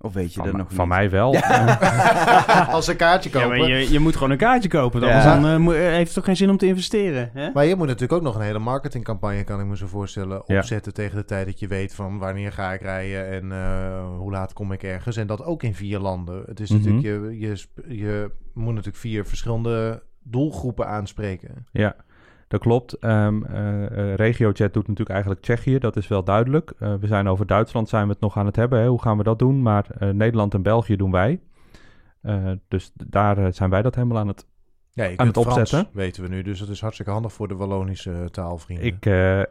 Of weet je Van, dat mij- nog van niet? mij wel. Als ze een kaartje Ja, kopen. maar je, je moet gewoon een kaartje kopen. Ja. Anders dan, eh, moet- heeft het toch geen zin om te investeren. Hè? Maar je moet natuurlijk ook nog een hele marketingcampagne, kan ik me zo voorstellen, Ja. opzetten tegen de tijd dat je weet van wanneer ga ik rijden en eh, hoe laat kom ik ergens. En dat ook in vier landen. Het is Mhm. natuurlijk, je, je, je moet natuurlijk vier verschillende doelgroepen aanspreken. Ja. Dat klopt. RegioJet doet natuurlijk eigenlijk Tsjechië, dat is wel duidelijk. Eh, we zijn over Duitsland zijn we het nog aan het hebben. Hè? Hoe gaan we dat doen? Maar Nederland en België doen wij. Dus daar zijn wij dat helemaal aan het... Ja, Aan het Frans, opzetten. weten we nu. Dus dat is hartstikke handig voor de Wallonische taalvrienden.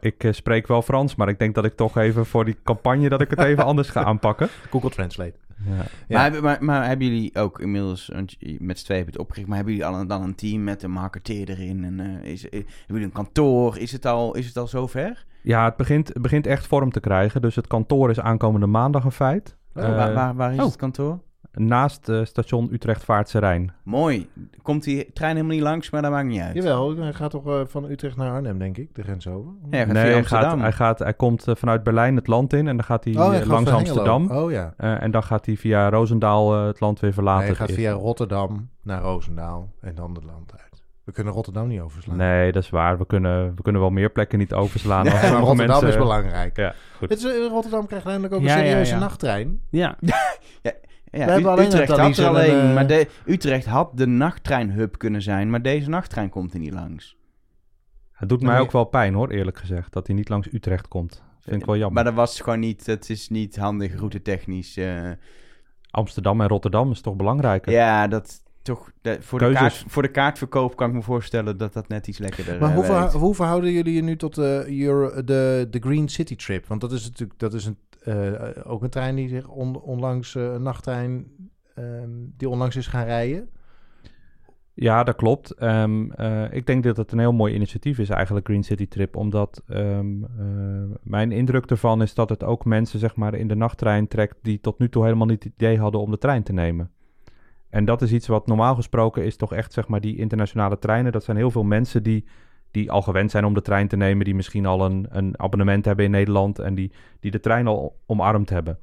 Ik, ik spreek wel Frans, maar ik denk dat ik toch even voor die campagne dat ik het even anders ga aanpakken. Google Translate. Ja. Ja. Maar, hebben- maar, maar hebben jullie ook inmiddels, want je- met z'n tweeën hebben het opgericht, maar hebben jullie al een, dan een team met een marketeer erin? En, eh, is, eh, hebben jullie een kantoor? Is het al, is het al zover? Ja, het begint, het begint echt vorm te krijgen. Dus het kantoor is aankomende maandag een feit. Oh, Eh, waar, waar, waar is oh. het kantoor? Naast eh, station Utrecht Vaartse Rijn. Mooi. Komt die trein helemaal niet langs, maar dat maakt niet uit. Jawel, hij gaat toch eh, van Utrecht naar Arnhem, denk ik, de grens over. Ja, hij gaat Nee, hij, gaat, hij, gaat, hij komt eh, vanuit Berlijn het land in en dan gaat hij Oh, hij gaat langs. Amsterdam. Oh ja. Eh, en dan gaat hij via Roosendaal het land weer verlaten. hij gaat via. Rotterdam naar Roosendaal en dan het land uit. We kunnen Rotterdam niet overslaan. Nee, dat is waar. We kunnen, we kunnen wel meer plekken niet overslaan. Nee, maar Rotterdam mensen... is belangrijk. Ja, goed. Het is, Rotterdam krijgt eindelijk ook een Ja, ja, serieuze ja. nachttrein. Ja, Ja, We hebben U- alleen Utrecht had er alleen, een, eh, maar de, Utrecht had de nachttrein-hub kunnen zijn, maar deze nachttrein komt er niet langs. Het doet mij Nee. ook wel pijn hoor, eerlijk gezegd. Dat hij niet langs Utrecht komt. Vind ik wel jammer. Maar dat was gewoon niet, het is niet handig route technisch. eh. Amsterdam en Rotterdam is toch belangrijker? ja, dat toch, de- voor, de kaart, voor de kaartverkoop kan ik me voorstellen dat dat net iets lekkerder Maar eh, hoe, hoe verhouden jullie je nu tot de, Euro- de, de Green City Trip? Want dat is natuurlijk dat is een, eh, ook een trein die zich on- onlangs, eh, een nachttrein, ehm, die onlangs is gaan rijden. Ja, dat klopt. Ehm, eh, ik denk dat het een heel mooi initiatief is eigenlijk, Green City Trip. Omdat ehm, eh, mijn indruk ervan is dat het ook mensen zeg maar, in de nachttrein trekt... die tot nu toe helemaal niet het idee hadden om de trein te nemen. En dat is iets wat normaal gesproken is toch echt zeg maar, die internationale treinen. Dat zijn heel veel mensen die, die al gewend zijn om de trein te nemen... die misschien al een, een abonnement hebben in Nederland... en die, die de trein al omarmd hebben.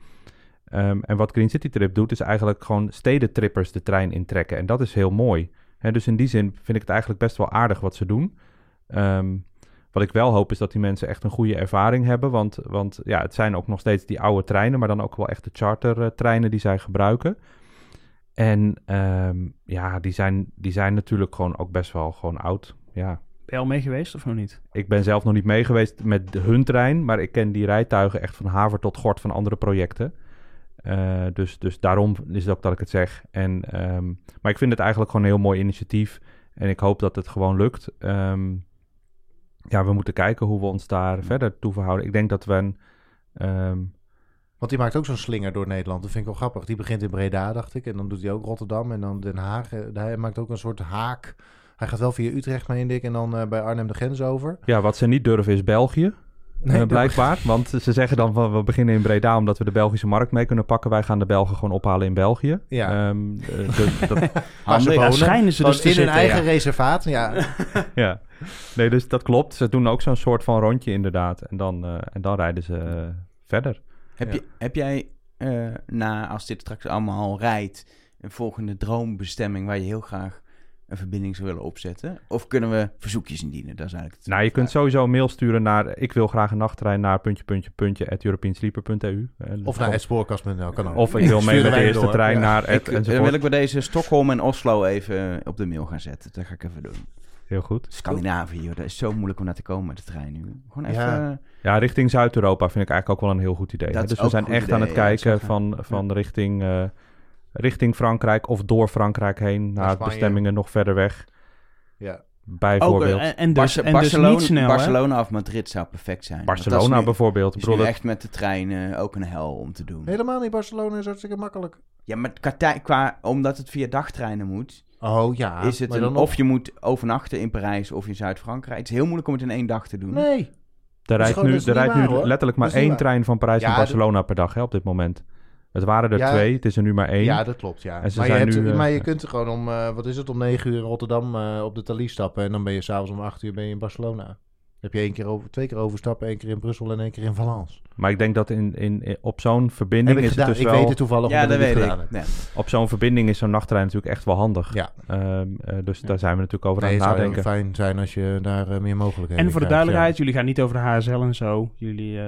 Ehm, en wat Green City Trip doet, is eigenlijk gewoon stedentrippers de trein intrekken. En dat is heel mooi. Hè, dus in die zin vind ik het eigenlijk best wel aardig wat ze doen. Ehm, wat ik wel hoop is dat die mensen echt een goede ervaring hebben. Want, want ja, het zijn ook nog steeds die oude treinen, maar dan ook wel echt de chartertreinen die zij gebruiken. En ehm, ja, die zijn, die zijn natuurlijk gewoon ook best wel gewoon oud. Ja, ben je al mee geweest of nog niet? ik ben zelf nog niet mee geweest met hun trein, maar ik ken die rijtuigen echt van haver tot gort van andere projecten. Eh, dus, dus daarom is het ook dat ik het zeg. En, ehm, maar ik vind het eigenlijk gewoon een heel mooi initiatief. En ik hoop dat het gewoon lukt. Ehm, ja, we moeten kijken hoe we ons daar verder toe verhouden. Ik denk dat we een... Want die maakt ook zo'n slinger door Nederland. Dat vind ik wel grappig. Die begint in Breda, dacht ik. En dan doet hij ook Rotterdam en dan Den Haag. Eh, Hij maakt ook een soort haak. Hij gaat wel via Utrecht, meen ik. En dan eh, bij Arnhem de grens over. ja, wat ze niet durven is België. Nee, eh, dat- blijkbaar. Want ze zeggen dan van we beginnen in Breda omdat we de Belgische markt mee kunnen pakken. Wij gaan de Belgen gewoon ophalen in België. Ja. Ehm, eh, dus dat, Handig. Daar schijnen ze dus in hun eigen ja. reservaat. Ja. ja, nee, dus dat klopt. Ze doen ook zo'n soort van rondje inderdaad. En dan, eh, en dan rijden ze verder. Heb, Ja. je, heb jij, eh, na, als dit straks allemaal rijdt, een volgende droombestemming waar je heel graag een verbinding zou willen opzetten? Of kunnen we verzoekjes indienen? Dat is eigenlijk het Nou, je kunt sowieso een mail sturen naar... ik wil graag een nachttrein naar puntje, puntje, puntje... at europeansleeper.eu. En Of naar hetsportkast.nl kan ook. Of ik wil mee met de eerste door. trein Ja. naar... Ik, dan wil ik bij deze Stockholm en Oslo even op de mail gaan zetten. Dat ga ik even doen. Heel goed. Scandinavië, joh, dat is zo moeilijk om naar te komen met de trein nu. Gewoon even... Ja. Ja, richting Zuid-Europa vind ik eigenlijk ook wel een heel goed idee. Hè. Dus we zijn echt aan het ja, kijken van, van richting, eh, richting Frankrijk of door Frankrijk heen naar Spanje. bestemmingen nog verder weg. Ja. Bijvoorbeeld Ook, eh, en, en dus, Barce- en dus Barcelona, niet snel, hè? Barcelona of Madrid zou perfect zijn. Barcelona nu- bijvoorbeeld. is nu echt met de trein eh, ook een hel om te doen. Helemaal niet. Barcelona is hartstikke makkelijk. Ja, maar qua, omdat het via dagtreinen moet, Oh ja. is het maar een, dan of je moet overnachten in Parijs of in Zuid-Frankrijk. Het is heel moeilijk om het in één dag te doen. Nee. Er rijdt nu, er rijdt nu hoor. letterlijk maar één waar. trein van Parijs Ja, naar Barcelona per dag hè, op dit moment. Het waren er Ja. twee, het is er nu maar één. Ja, dat klopt, ja. En ze Maar je, zijn hebt, nu, eh, maar je kunt er gewoon om, eh, wat is het, om negen uur in Rotterdam eh, op de Thalys stappen. En dan ben je s'avonds om acht uur ben je in Barcelona. Dan heb je één keer over, twee keer overstappen, één keer in Brussel en één keer in Valence. Maar ik denk dat in, in, in- op zo'n Heb verbinding ik is gedaan. het dus ik wel... weet het toevallig Ja, omdat dat ik het weet ik. gedaan heb. Ja. Op zo'n verbinding is zo'n nachttrein natuurlijk echt wel handig. Ja. Ehm, eh, dus daar zijn we natuurlijk over Nee, aan het het zou nadenken. fijn zijn als je daar eh, meer mogelijkheden En voor de duidelijkheid, jullie gaan niet over de HSL en zo. Jullie eh,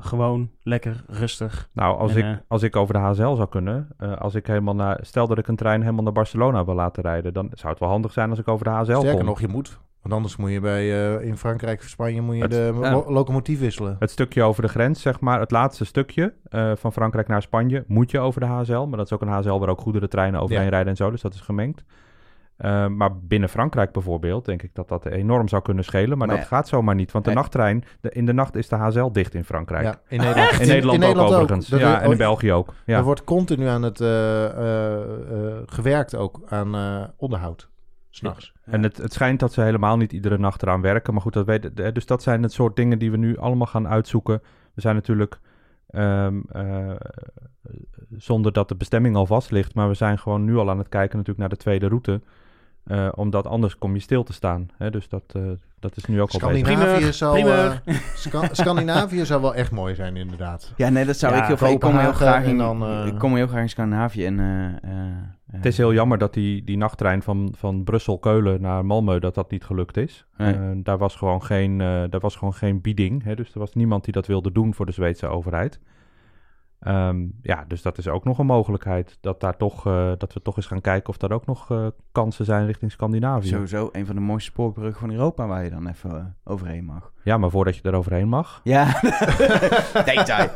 gewoon lekker rustig. Nou, als, En, ik, als ik over de HSL zou kunnen, eh, als ik helemaal naar, stel dat ik een trein helemaal naar Barcelona wil laten rijden, dan zou het wel handig zijn als ik over de HSL. Sterker kom. nog, je moet. Want anders moet je bij, eh, in Frankrijk of Spanje moet je Het- de ja. lo- locomotief wisselen. Het stukje over de grens, zeg maar, het laatste stukje eh, van Frankrijk naar Spanje, moet je over de HSL. Maar dat is ook een HSL waar ook goederentreinen overheen Ja. rijden en zo, dus dat is gemengd. Eh, maar binnen Frankrijk bijvoorbeeld, denk ik dat dat enorm zou kunnen schelen. Maar, Maar dat gaat zomaar niet, want de Nee. nachttrein, de, in de nacht is de HSL dicht in Frankrijk. Ja, in Nederland, In Nederland ook overigens. Ja, en in België ook. Ja. Er wordt continu aan het gewerkt ook aan onderhoud. S'nachts. En het, het schijnt dat ze helemaal niet iedere nacht eraan werken. Maar goed, dat weet, dus dat zijn het soort dingen die we nu allemaal gaan uitzoeken. We zijn natuurlijk ehm, eh, zonder dat de bestemming al vast ligt. Maar we zijn gewoon nu al aan het kijken natuurlijk naar de tweede route. Eh, omdat anders kom je stil te staan. Hè? Dus dat, eh, dat is nu ook al bezig. Scandinavië zou, eh, Sca- Scandinavië zou wel echt mooi zijn, inderdaad. Ja, nee, dat zou Ja, ik heel graag. Ik kom heel Kopenhagen graag in, dan, eh, ik kom heel graag in Scandinavië en... eh, eh, eh, Het is heel jammer dat die, die nachttrein van, van Brussel-Keulen naar Malmö, dat dat niet gelukt is. Nee. Eh, daar, was gewoon geen, eh, daar was gewoon geen bieding. Hè? Dus er was niemand die dat wilde doen voor de Zweedse overheid. Ehm, ja, dus dat is ook nog een mogelijkheid. Dat, daar toch, eh, dat we toch eens gaan kijken of daar ook nog eh, kansen zijn richting Scandinavië. Sowieso een van de mooiste spoorbruggen van Europa waar je dan even eh, overheen mag. Ja, maar voordat je er overheen mag. Ja, detail.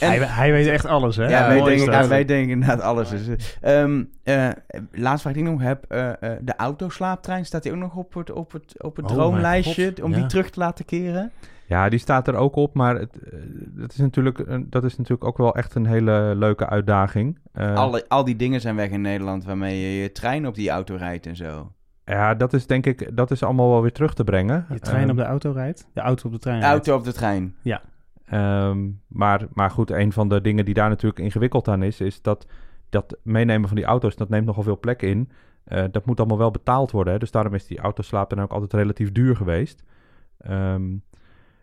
En- Hij, hij weet echt alles, hè? Ja, wij, denken, ja, wij denken inderdaad alles. Dus, eh, ehm, eh, laatste vraag die ik nog heb. eh, eh, de autoslaaptrein, staat die ook nog op het, op het, op het Oh droomlijstje om die terug te laten keren? Ja, die staat er ook op, maar het, eh, dat, is natuurlijk, dat is natuurlijk ook wel echt een hele leuke uitdaging. Eh, Alle, al die dingen zijn weg in Nederland waarmee je je trein op die auto rijdt en zo. Ja, dat is denk ik, dat is allemaal wel weer terug te brengen. Je trein Ehm, op de auto rijdt. De auto op de trein De rijdt. auto op de trein. Ehm, maar, maar goed, een van de dingen die daar natuurlijk ingewikkeld aan is, is dat dat meenemen van die auto's, dat neemt nogal veel plek in. Eh, dat moet allemaal wel betaald worden. Hè? Dus daarom is die autoslaap dan ook altijd relatief duur geweest. Ehm,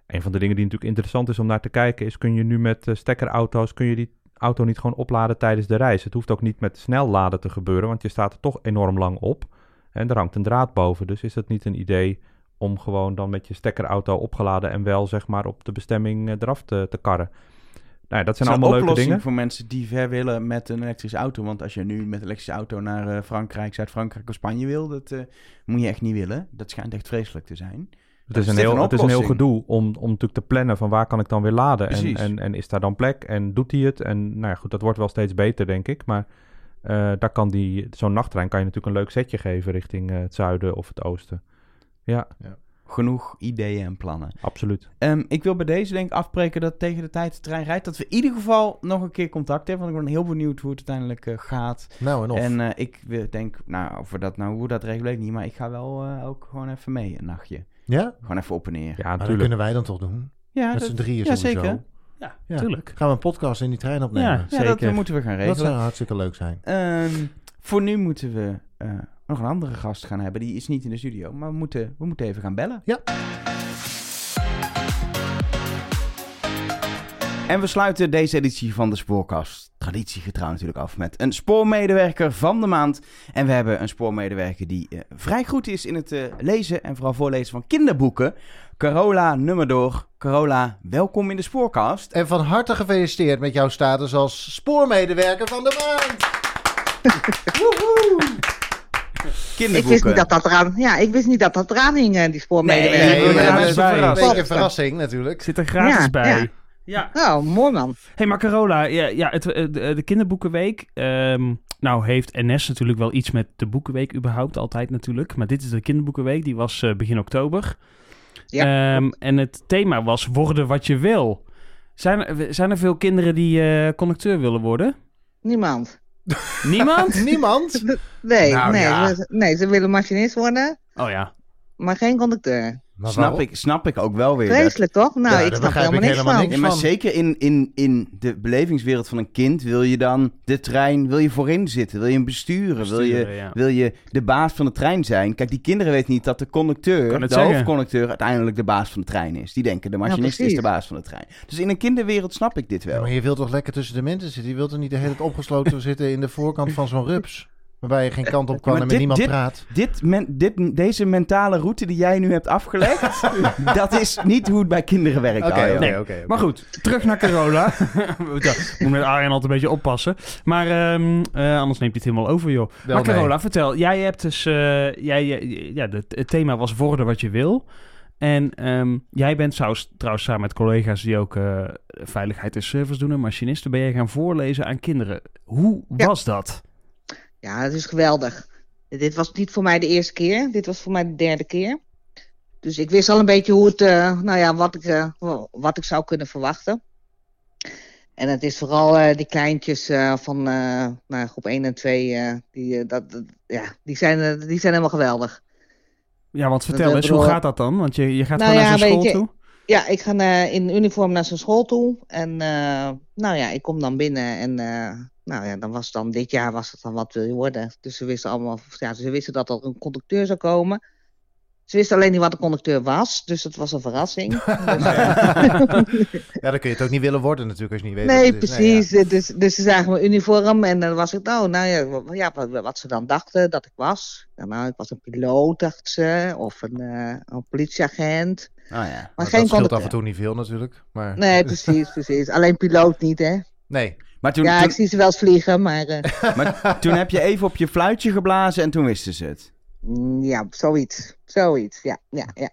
een van de dingen die natuurlijk interessant is om naar te kijken, is kun je nu met eh, stekkerauto's, kun je die auto niet gewoon opladen tijdens de reis. Het hoeft ook niet met snel laden te gebeuren, want je staat er toch enorm lang op. En er hangt een draad boven, dus is het niet een idee om gewoon dan met je stekkerauto opgeladen en wel zeg maar op de bestemming eh, eraf te, te karren. Nou dat zijn allemaal leuke oplossing dingen. voor mensen die ver willen met een elektrische auto. Want als je nu met een elektrische auto naar eh, Frankrijk, Zuid-Frankrijk of Spanje wil, dat moet je echt niet willen. Dat schijnt echt vreselijk te zijn. Het is, een heel, een het is een heel gedoe om, om natuurlijk te plannen van waar kan ik dan weer laden. En, en, en is daar dan plek en doet hij het? En nou ja, goed, dat wordt wel steeds beter, denk ik. Maar eh, daar kan die, zo'n nachttrein kan je natuurlijk een leuk setje geven richting eh, het zuiden of het oosten. Ja, Genoeg ideeën en plannen. absoluut. Ehm, ik wil bij deze denk ik afspreken dat tegen de tijd de trein rijdt, dat we in ieder geval nog een keer contact hebben. Want ik ben heel benieuwd hoe het uiteindelijk eh, gaat. Nou en of. En eh, ik wil- denk, nou, of we dat nou, hoe dat ik niet. Maar ik ga wel eh, ook gewoon even mee een nachtje. Ja? Gewoon even op en neer. Ja, Maar dat natuurlijk. kunnen wij dan toch doen? Ja, Met dat, z'n drieën ja, sowieso. zeker. Ja, Ja. tuurlijk. Gaan we een podcast in die trein opnemen? Ja. ja, dat zeker. moeten we gaan dat regelen. zou hartstikke leuk zijn. Ehm, voor nu moeten we eh, nog een andere gast gaan hebben. Die is niet in de studio, maar we moeten, we moeten even gaan bellen. Ja. En we sluiten deze editie van de Spoorkast, traditiegetrouw natuurlijk, af met een spoormedewerker van de maand. En we hebben een spoormedewerker die eh, vrij goed is in het eh, lezen en vooral voorlezen van kinderboeken. Carola Nummerdoor. Carola, welkom in de Spoorkast. En van harte gefeliciteerd met jouw status als spoormedewerker van de maand. Kinderboeken. Ik wist niet dat dat eraan, ja, ik wist niet dat dat eraan hing, eh, die spoormedewerker. Nee, nee, nee, gaan dat is. Een verrassing natuurlijk. Zit er gratis Ja, bij. Ja. Oh, mooi man. hey, maar Carola, ja, ja, het, eh, de, de kinderboekenweek. ehm, nou heeft NS natuurlijk wel iets met de boekenweek überhaupt, altijd natuurlijk. Maar dit is de kinderboekenweek, die was eh, begin oktober. Ja, Ehm, en het thema was worden wat je wil. Zijn er, zijn er veel kinderen die eh, conducteur willen worden? Niemand. Niemand? Niemand? Nee, Nou, nee, ja. ze, nee, ze willen machinist worden, Oh ja. maar geen conducteur. Maar Snap waarom? ik, snap ik ook wel weer. Vreselijk toch? Nou, Ja, ik snap helemaal ik niks helemaal van. niks Ja, maar zeker in, in, in de belevingswereld van een kind wil je dan de trein, wil je voorin zitten, wil je hem besturen, wil, je, ja. wil je de baas van de trein zijn. Kijk, die kinderen weten niet dat de conducteur, de zeggen. hoofdconducteur, uiteindelijk de baas van de trein is. Die denken de machinist is de baas van de trein. Dus in een kinderwereld snap ik dit Ja, wel. maar je wilt toch lekker tussen de mensen zitten? Je wilt er niet de hele tijd opgesloten zitten in de voorkant van zo'n rups? Waarbij je geen kant op kan maar en met dit- niemand dit- praat. Dit men, dit, deze mentale route die jij nu hebt afgelegd, dat is niet hoe het bij kinderen werkt. Oké, oké, Nee. oké. Maar goed, terug naar Carola. ja, moet met Arjen altijd een beetje oppassen. Maar ehm, eh, anders neemt hij het helemaal over, joh. Wel, maar Carola, nee. vertel. Jij hebt dus... eh, jij, ja, het thema was worden wat je wil. En ehm, jij bent trouwens, trouwens samen met collega's die ook eh, veiligheid en service doen... en machinisten, ben jij gaan voorlezen aan kinderen. Hoe Ja. was dat? Ja, het is geweldig. Dit was niet voor mij de eerste keer. Dit was voor mij de derde keer. Dus ik wist al een beetje hoe het, eh, nou ja, wat ik, eh, wat ik zou kunnen verwachten. En het is vooral eh, die kleintjes van nou, groep 1 en 2, eh, die, dat, ja, die, zijn, die zijn helemaal geweldig. Ja, want vertel Dat eens, bedoel- hoe gaat dat dan? Want je, je gaat Nou gewoon ja, naar zo'n weet school je- toe. Ja, ik ga in uniform naar zijn school toe. En nou ja, ik kom dan binnen en nou ja, dan was dan dit jaar was het dan wat wil je worden. Dus ze wisten allemaal, ja, ze wisten dat er een conducteur zou komen. Ze wisten alleen niet wat een conducteur was, dus het was een verrassing. Dus, Ja, dan kun je het ook niet willen worden natuurlijk als je niet weet wat nee, het is. precies. Dus, dus ze zagen mijn uniform en dan was ik, nou, nou ja, ja wat, wat ze dan dachten dat ik was. Ja, nou, ik was een piloot, dachten ze, of een, eh, een politieagent. Oh, ja. Maar Maar geen dat scheelt af en toe niet veel natuurlijk. Maar Nee, precies, precies. Alleen piloot niet, hè. nee. Maar, toen, ja, toen, ik zie ze wel eens vliegen, maar eh, maar toen heb je even op je fluitje geblazen en toen wisten ze het. mm, ja, zoiets. Zoiets, ja, ja, ja.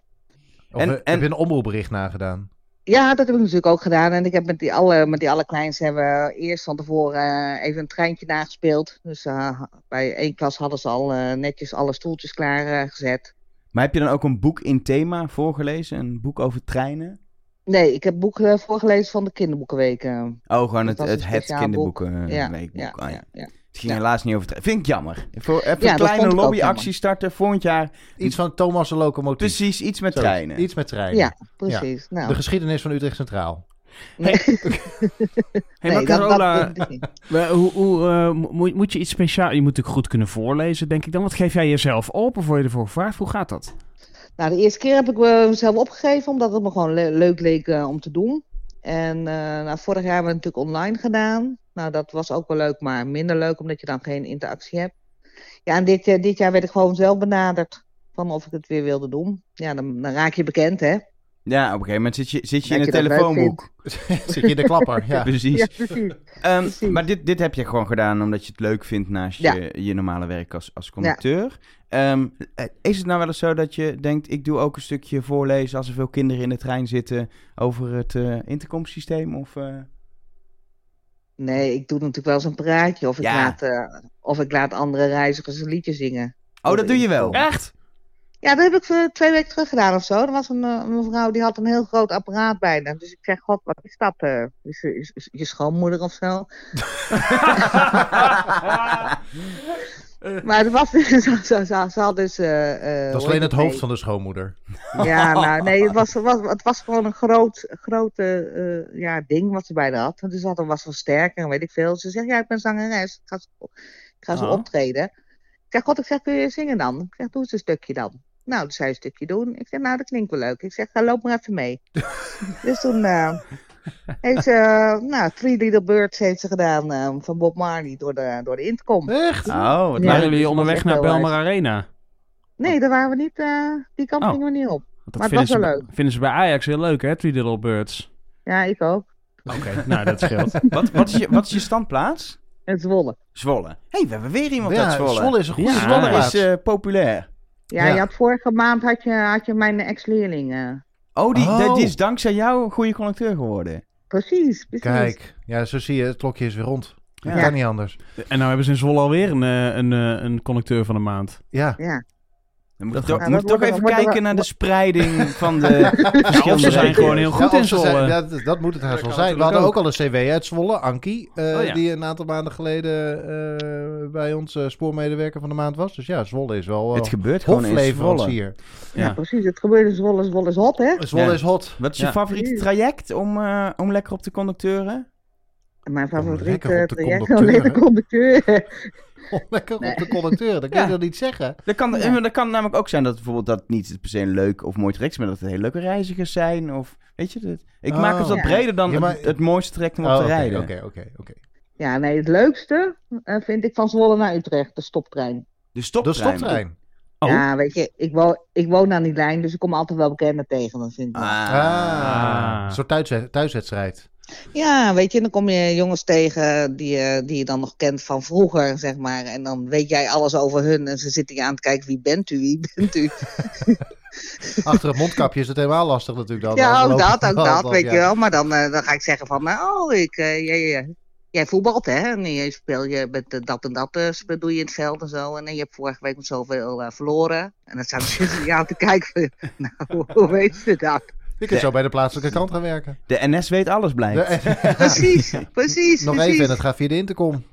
Of En- en- heb je een omroepbericht nagedaan? Ja, dat heb ik natuurlijk ook gedaan. En ik heb met die, alle, met die allerkleinste hebben we eerst van tevoren eh, even een treintje nagespeeld. Dus eh, bij één klas hadden ze al netjes alle stoeltjes klaar eh, gezet. Maar heb je dan ook een boek in thema voorgelezen? Een boek over treinen? Nee, ik heb boeken eh, voorgelezen van de kinderboekenweek. eh. Oh, gewoon het, het, het speciaal boek. kinderboeken ja, ja, ja. ja, ja. Het ging Ja. helaas niet over treinen. Vind ik jammer. Voor even Ja, een kleine lobbyactie starten. Volgend jaar Iets van Thomas de Locomotief. precies iets met treinen. Iets met treinen. Ja, precies. Nou, De geschiedenis van Utrecht Centraal. nee, Hey, maar nee, Carola, we- hoe, hoe, eh, mo- moet, moet je iets speciaal... Je moet natuurlijk goed kunnen voorlezen, denk ik dan. Wat geef jij jezelf op of word je ervoor gevraagd? Hoe gaat dat? Nou, de eerste keer heb ik me mezelf opgegeven, omdat het me gewoon le- leuk leek eh, om te doen. En eh, nou, vorig jaar hebben we het natuurlijk online gedaan. Nou, dat was ook wel leuk, maar minder leuk, omdat je dan geen interactie hebt. Ja, en dit, eh, dit jaar werd ik gewoon zelf benaderd van of ik het weer wilde doen. Ja, dan, dan raak je bekend, hè? Ja, op een gegeven moment zit je, zit je in Dat een telefoonboek. Zit je in de klapper? Ja. Precies. Ja, precies. Ehm, precies. maar dit, dit heb je gewoon gedaan omdat je het leuk vindt naast Ja. je, je normale werk als, als conducteur. Ehm, eh, is het nou wel eens zo dat je denkt, ik doe ook een stukje voorlezen als er veel kinderen in de trein zitten over het eh intercomsysteem? Of, eh? Nee, ik doe natuurlijk wel eens een praatje. Of ik, Ja. laat, eh, of ik laat andere reizigers een liedje zingen. Oh, dat doe je wel? Echt? Ja, dat heb ik twee weken terug gedaan of zo. Er was een, een mevrouw die had een heel groot apparaat bij haar. Dus ik zeg, god, wat is dat? eh? is, is, is je schoonmoeder of zo? maar het was dus, zo, zo, zo, ze had dus... eh, eh, Dat is hoe alleen het hoofd van de schoonmoeder. Ja, nou nee, het was, het was, het was gewoon een groot, grote eh, ja, ding wat ze bij haar had. Dus dat was versterker en weet ik veel. Ze zegt, ja, ik ben zangeres. Ik ga, zo- ik ga zo Oh. optreden. Ik zeg, god, ik zeg, kun je zingen dan? Ik zeg, doe eens een stukje dan. Nou, dus zij een stukje doen. Ik zeg, nou, dat klinkt wel leuk. Ik zeg, ga loop maar even mee. dus toen eh, heeft ze, eh, nou, Three Little Birds heeft ze gedaan eh, van Bob Marley door de, door de intercom. Echt? Oh, wat Ja. Waren leuk. jullie onderweg naar Belmar Arena? Nee, daar waren we niet, eh, die kant Oh. gingen we niet op. Maar dat het was ze, wel bij- vinden ze bij Ajax heel leuk, hè? Three Little Birds. Ja, ik ook. Oké, nou, dat scheelt. Wat, wat, is je, wat is je standplaats? En Zwolle. Zwolle. Hé, hey, we hebben weer iemand Ja, uit Zwolle. Zwolle is een goede Ja. Zwolle standplaats. is eh, populair. Ja, Ja. je had vorige maand had je, had je mijn ex-leerling. Oh, die, Oh. die is dankzij jou een goede conducteur geworden. precies, precies. Kijk, ja, zo zie je, het klokje is weer rond. Ja. Dat kan niet anders. En nou hebben ze in Zwolle alweer een, eh, een, eh, een conducteur van de maand. Ja, Ja. Dan moet toch, moet toch even kijken naar de spreiding van de verschillende ze zijn gewoon heel goed Ja, in Zwolle. ja, dat, dat moet het haast wel zijn. We hadden ook al een CW uit Zwolle, Ankie, eh, Oh, ja. die een aantal maanden geleden eh, bij ons eh, spoormedewerker van de maand was. Dus ja, Zwolle is wel Het gebeurt gewoon in Zwolle. hofleverancier. Ja. Ja. precies. Het gebeurt in Zwolle. Zwolle is hot, hè? Zwolle Ja. is hot. Wat is je favoriete traject om, eh, om lekker op te conducteuren? Mijn favoriete de traject. de conducteur. Oh, lekker Nee. op de conducteur, dat kun je Ja. toch niet zeggen? Dat kan, Ja. dat kan namelijk ook zijn dat bijvoorbeeld dat niet per se een leuk of mooi traject is, maar dat het hele leuke reizigers zijn. Of weet je, dat, ik Oh. maak het wat Ja. breder dan Ja, maar- het, het mooiste traject om op Oh, te rijden. Oké, oké, oké. Ja, nee, het leukste eh, vind ik van Zwolle naar Utrecht, de stoptrein. De De stoptrein. stoptrein. Oh. Ja, weet je, ik woon, ik woon aan die lijn, dus ik kom altijd wel bekenden tegen. Dat vind ik. Ah. Ah, een soort thuiswed- thuiswedstrijd. Ja, weet je, dan kom je jongens tegen die, je- die je dan nog kent van vroeger, zeg maar. En dan weet jij alles over hun en ze zitten je aan te kijken, wie bent u, wie bent u? Achter het mondkapje is het helemaal lastig natuurlijk. Dan. ja, ook dat, ook dat, weet ja. je wel. Maar dan, eh, dan ga ik zeggen van, nou, oh, ik, eh, jij, jij, jij voetbalt, hè? En je speelt je met eh, dat en dat eh, speel- doe je in het veld en zo. En eh, je hebt vorige week met zoveel eh, verloren. En dan staan ze je aan te kijken van, nou, hoe, hoe weet je dat? Je kunt zo bij de plaatselijke kant gaan werken. De NS weet alles blijkt. De- Precies, precies, Nog precies. even, en het gaat via de intercom.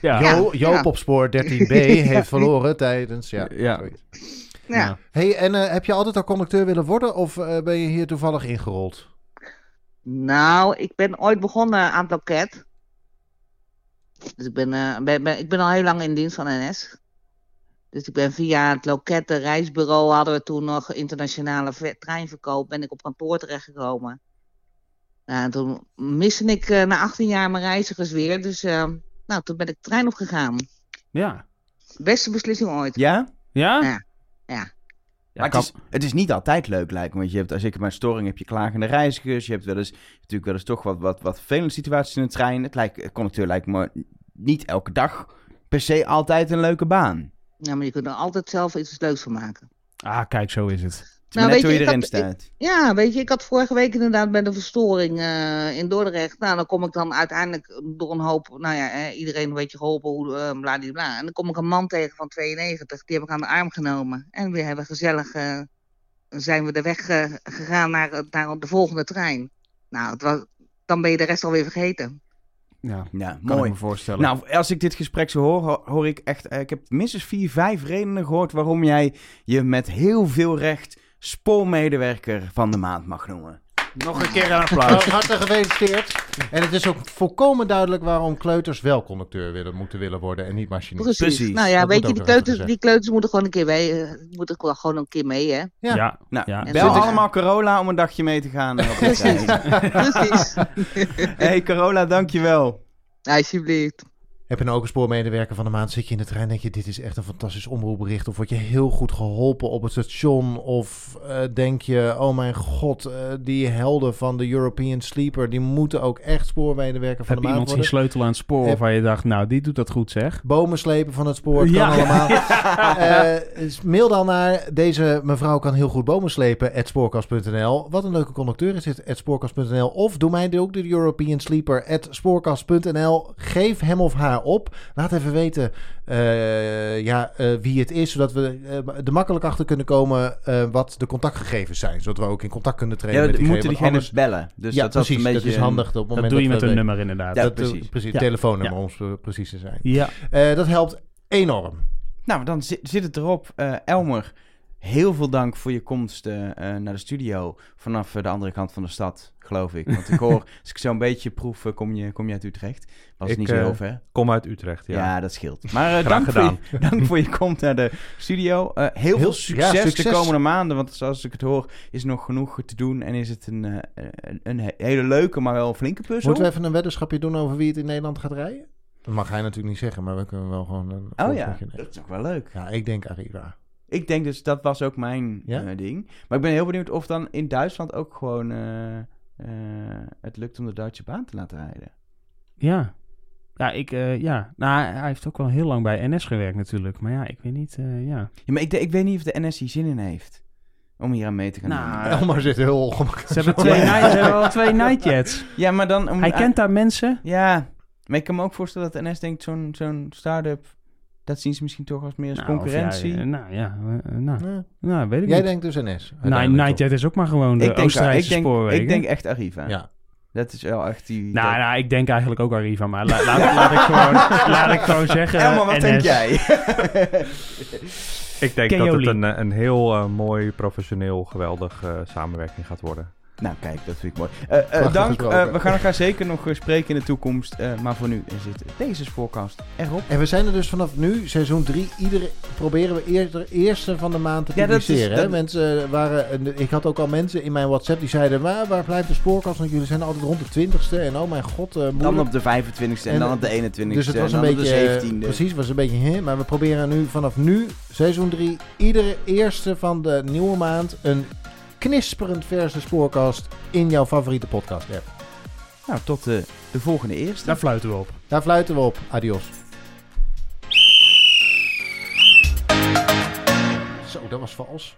Ja. Ja. Jo, Joop ja. op spoor 13b heeft verloren tijdens... Ja, Ja. Ja. Hey, en eh, heb je altijd al conducteur willen worden of eh, ben je hier toevallig ingerold? Nou, ik ben ooit begonnen aan het loket. Dus ik ben, eh, ben, ben- ik ben al heel lang in dienst van NS. Dus ik ben via het loket, de reisbureau, hadden we toen nog internationale ve- treinverkoop, ben ik op kantoor terechtgekomen. Nou, en toen miste ik eh, na 18 jaar mijn reizigers weer, dus eh, nou, toen ben ik de trein opgegaan. Ja. Beste beslissing ooit. Ja? Ja? Ja. Ja. Ja, maar kan- het, is, het is niet altijd leuk, lijkt me. Want je hebt, als ik bij een storing heb je klagende reizigers. Je hebt wel eens, natuurlijk wel eens toch wat, wat, wat vervelende situaties in de trein. Het lijkt, conducteur lijkt me niet elke dag per se altijd een leuke baan. Ja, maar je kunt er altijd zelf iets leuks van maken. Ah, kijk, zo is het. Het is Nou, net hoe je, erin had- staat. Ja, weet je, ik had vorige week inderdaad bij de verstoring eh, in Dordrecht. Nou, dan kom ik dan uiteindelijk door een hoop, nou ja, eh, iedereen een beetje geholpen, hoe, eh, bladibla. En dan kom ik een man tegen van 92, die heb ik aan de arm genomen. En we hebben gezellig, eh, zijn we de weg gegaan naar, naar de volgende trein. Nou, het was, dan ben je de rest alweer vergeten. Ja, Ja, ik mooi. me voorstellen. Nou, als ik dit gesprek zo hoor, ho- hoor ik echt... eh, ik heb minstens vier, vijf redenen gehoord waarom jij je met heel veel recht spoormedewerker van de maand mag noemen. Nog een keer een applaus. hartelijk gefeliciteerd. En het is ook volkomen duidelijk waarom kleuters wel conducteur willen, moeten willen worden en niet machinist. Precies. Precies, Nou ja, dat weet je, die kleuters, die kleuters moeten gewoon een keer mee, eh, moeten gewoon- een keer mee, hè? Ja. Ja. Nou, Ja. bel allemaal Carola om een dagje mee te gaan. eh, Precies. Precies. hey Carola, dankjewel. Alsjeblieft. Heb je nou ook een spoormedewerker van de maand? Zit je in de trein denk je, dit is echt een fantastisch omroepbericht. Of word je heel goed geholpen op het station? Of eh, denk je, oh mijn god, eh, die helden van de European Sleeper, die moeten ook echt spoormedewerker van Heb de maand iemand zien worden? sleutelen aan het spoor Heb- je dacht, nou, die doet dat goed zeg. Bomen slepen van het spoor, het Ja. kan allemaal. Eh, mail dan naar deze mevrouw kan heel goed bomen slepen, at spoorkast.nl. Wat een leuke conducteur is dit, at spoorkast.nl. Of doe mij ook de European Sleeper, at spoorkast.nl. Geef hem of haar op. Laat even weten eh, ja, eh, wie het is, zodat we eh, er makkelijk achter kunnen komen eh, wat de contactgegevens zijn. Zodat we ook in contact kunnen treden Ja, met diegene. moeten diegene anders- bellen. Dus ja, dat, was precies. een beetje dat is handig op het moment Dat doe je met een nummer inderdaad. Ja, dat, precies. precies. Ja. telefoonnummer Ja. om precies te zijn. Ja. Eh, dat helpt enorm. Nou, dan zit, zit het erop. Eh, Elmer, heel veel dank voor je komst eh, eh, naar de studio vanaf eh, de andere kant van de stad, geloof ik. Want ik hoor, als ik zo een beetje proef, kom, je, kom je uit Utrecht. Was Ik, niet zo heel ver. Kom uit Utrecht, ja. Ja, dat scheelt. Maar eh, dank, voor je, gedaan. dank voor je komst naar de studio. Eh, heel, veel succes, ja, de succes. komende maanden. Want zoals ik het hoor, is er nog genoeg te doen. En is het een, eh, een, een he- hele leuke, maar wel een flinke puzzel. Moeten we even een weddenschapje doen over wie het in Nederland gaat rijden? Dat mag hij natuurlijk niet zeggen, maar we kunnen wel gewoon een Oh ja, dat is ook wel leuk. Ja, ik denk Arriva. Ik denk dus, dat was ook mijn Ja? eh, ding. Maar ik ben heel benieuwd of dan in Duitsland ook gewoon eh, eh, het lukt om de Duitse baan te laten rijden. Ja. Ja, ik, eh, ja. Nou, hij heeft ook wel heel lang bij NS gewerkt natuurlijk. Maar ja, ik weet niet, eh, ja. Ja, maar ik, ik weet niet of de NS hier zin in heeft om hier aan mee te gaan Nou, doen. Elmar zit heel ongemakkelijk. Ze hebben, twee night, ze hebben al twee nightjets. Ja, maar dan... om- Hij kent daar mensen. Ja, maar ik kan me ook voorstellen dat de NS denkt, zo'n zo'n start-up, dat zien ze misschien toch als meer als Nou, concurrentie. ja, eh, nou ja, eh, nou, Ja. nou, weet ik Jij niet. denkt dus NS. Nou, uiteindelijk Nightjet is ook maar gewoon de ik, denk, Oostenrijkse ik, denk, spoorwegen. ik denk echt Arriva. Ja. Dat is wel echt die... Nou, dat- nou, ik denk eigenlijk ook Arriva, maar la- laat, laat, ik gewoon, laat ik gewoon zeggen... Elmer, wat NS. denk jij? Ik denk Ken dat het een, eh, een heel eh, mooi, professioneel, geweldig eh, samenwerking gaat worden. Nou, kijk, dat vind ik mooi. Prachtig dank. Eh, we gaan elkaar zeker nog spreken in de toekomst. maar voor nu zit deze spoorkast erop. En we zijn er dus vanaf nu, seizoen 3, iedere proberen we eerder, eerste van de maand te Ja, dat is- publiceren. dat- Mensen waren, en ik had ook al mensen in mijn WhatsApp die zeiden, waar, waar blijft de spoorkast? Want jullie zijn altijd rond de 20ste en oh mijn god, Dan op de 25e en, En, dan op de 21e. Dus het was en een beetje, de 17e. precies, was een beetje, hè, maar we proberen nu vanaf nu, seizoen 3, iedere eerste van de nieuwe maand een knisperend verse spoorkast in jouw favoriete podcast app. Nou, tot de, de volgende eerste. Daar fluiten we op. Daar fluiten we op. Adios. Zo, dat was vals.